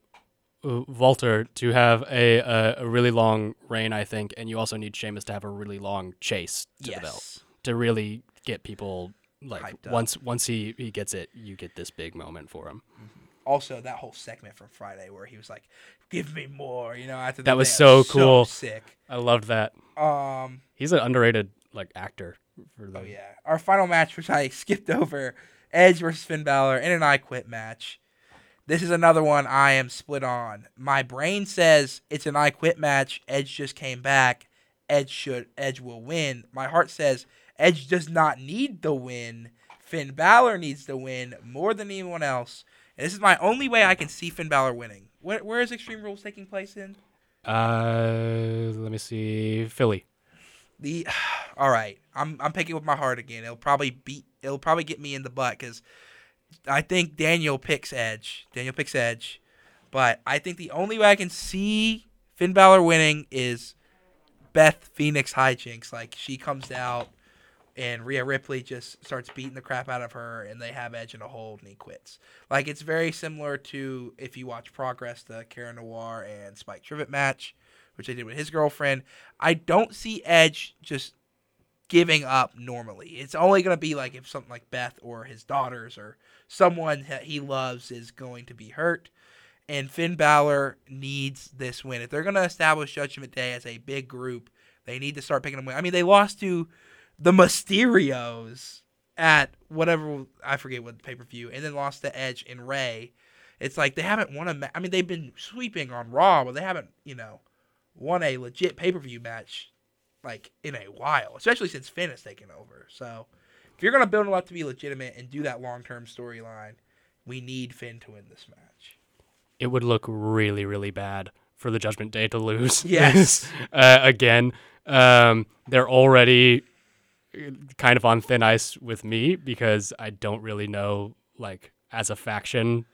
uh, Walter to have a, a a really long reign, I think, and you also need Sheamus to have a really long chase to the belt to really get people like Hyped up. once once he he gets it, you get this big moment for him. Also, that whole segment from Friday where he was like, "Give me more," you know, after That was so cool. sick. I loved that. Um, He's an underrated like actor. For the, Oh yeah, our final match, which I skipped over, Edge versus Finn Balor in an I Quit match. This is another one I am split on. My brain says it's an I Quit match. Edge just came back. Edge should Edge will win. My heart says Edge does not need the win. Finn Balor needs the win more than anyone else. And this is my only way I can see Finn Balor winning. Where, where is Extreme Rules taking place in? Uh, let me see, Philly. The all right, I'm I'm picking with my heart again. It'll probably beat. It'll probably get me in the butt because I think Daniel picks Edge. Daniel picks Edge, but I think the only way I can see Finn Balor winning is Beth Phoenix hijinks. Like she comes out and Rhea Ripley just starts beating the crap out of her, and they have Edge in a hold, and he quits. Like it's very similar to if you watch Progress, the Cara Noir and Spike Trivet match, which they did with his girlfriend. I don't see Edge just giving up normally. It's only going to be like if something like Beth or his daughters or someone that he loves is going to be hurt. And Finn Balor needs this win. If they're going to establish Judgment Day as a big group, they need to start picking them. I mean, they lost to the Mysterios at whatever I forget what pay per view, and then lost to Edge and Rey. It's like they haven't won a. Ma- I mean, they've been sweeping on Raw, but they haven't, you know, won a legit pay per view match like in a while, especially since Finn has taken over. So if you're gonna build them up to be legitimate and do that long term storyline, we need Finn to win this match. it would look really, really bad for the Judgment Day to lose. Yes. uh, again, um, they're already kind of on thin ice with me because I don't really know like as a faction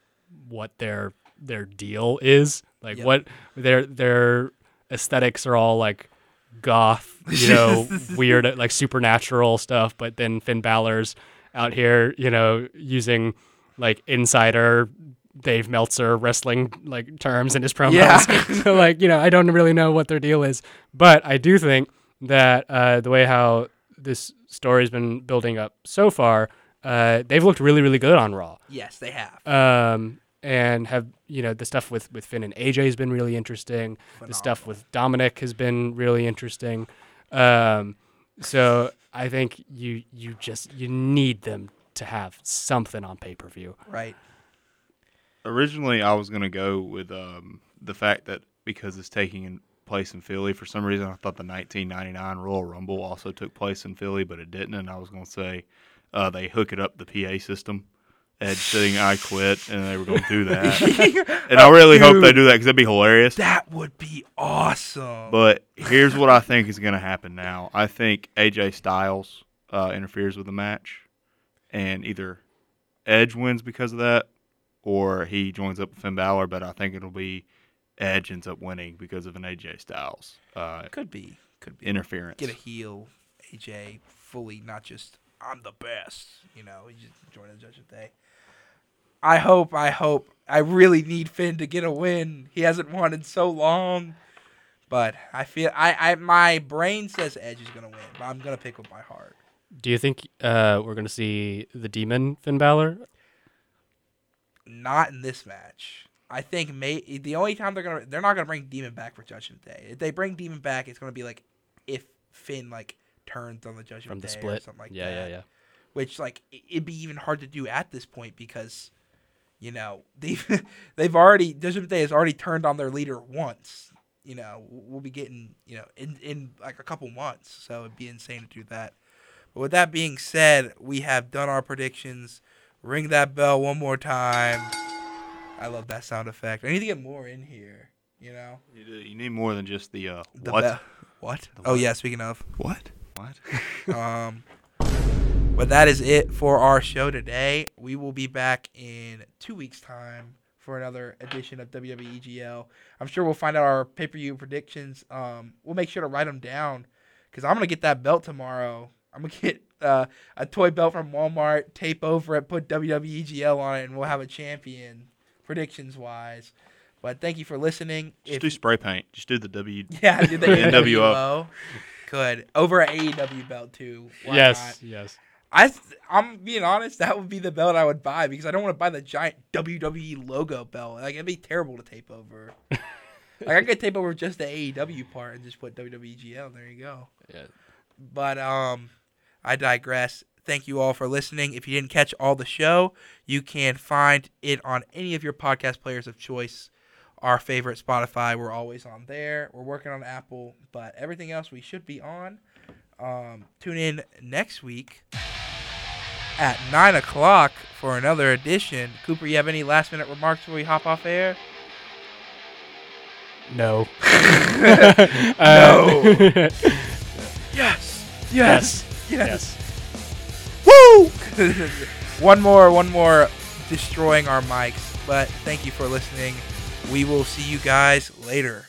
what their their deal is. Like Yep. what their their aesthetics are all like goth, you know, weird like supernatural stuff, but then Finn Balor's out here, you know, using like insider Dave Meltzer wrestling like terms in his promos. Yeah. so like, you know, I don't really know what their deal is, but I do think that uh, the way how this story's been building up so far, uh, they've looked really, really good on Raw. Yes, they have. Um, and have you know the stuff with with Finn and AJ has been really interesting. The stuff with Dominik has been really interesting. Um, so I think you you just you need them to have something on pay per view. right. Originally, I was gonna go with um, the fact that because it's taking place in Philly, for some reason I thought the 1999 Royal Rumble also took place in Philly, but it didn't. And I was gonna say uh, they hook it up the PA system. Edge saying I quit, and they were gonna do that. and I really hope they do that because that'd be hilarious. That would be awesome. But here's what I think is going to happen now. I think AJ Styles uh, interferes with the match, and either Edge wins because of that, or he joins up with Finn Balor. But I think it'll be Edge ends up winning because of an AJ Styles uh, could be. Could be. interference. Get a heel AJ fully, not just I'm the best. You know, he just join the Judgment Day. I hope. I hope. I really need Finn to get a win. He hasn't won in so long. But I feel I, I my brain says Edge is gonna win, but I'm gonna pick with my heart. Do you think uh, we're gonna see the Demon Finn Balor? Not in this match. I think may the only time they're gonna they're not gonna bring Demon back for Judgment Day. If they bring Demon back, it's gonna be like if Finn like turns on the Judgment From the Day or something like yeah, that. yeah, yeah. yeah. Which like it'd be even hard to do at this point because, you know, they've they've already Judgment Day has already turned on their leader once. You know, we'll be getting you know in in like a couple months, so it'd be insane to do that. But with that being said, we have done our predictions. Ring that bell one more time. I love that sound effect. I need to get more in here. You know, You, do- you need more than just the, uh, the what? bell- What? Oh yeah. Speaking of, What? What? um, but that is it for our show today. We will be back in two weeks' time for another edition of WWE GL. I'm sure we'll find out our pay per view predictions. Um, we'll make sure to write them down because I'm gonna get that belt tomorrow. I'm gonna get uh, a toy belt from Walmart, tape over it, put WWE GL on it, and we'll have a champion predictions wise. But thank you for listening. just If- do spray paint. Just do the W. yeah, do the NWO. NWO. Good over an AEW belt too. Why yes, not? yes. I I'm being honest. That would be the belt I would buy because I don't want to buy the giant WWE logo belt. Like it'd be terrible to tape over. like I could tape over just the AEW part and just put WWE GL. There you go. Yeah. But um, I digress. Thank you all for listening. If you didn't catch all the show, you can find it on any of your podcast players of choice. Our favorite Spotify, we're always on there. We're working on Apple, but everything else we should be on. Um, tune in next week at nine o'clock for another edition. Cooper, you have any last minute remarks before we hop off air? No. No. Uh, Yes. yes. Yes. Yes. Woo! one more, one more destroying our mics. But thank you for listening. We will see you guys later.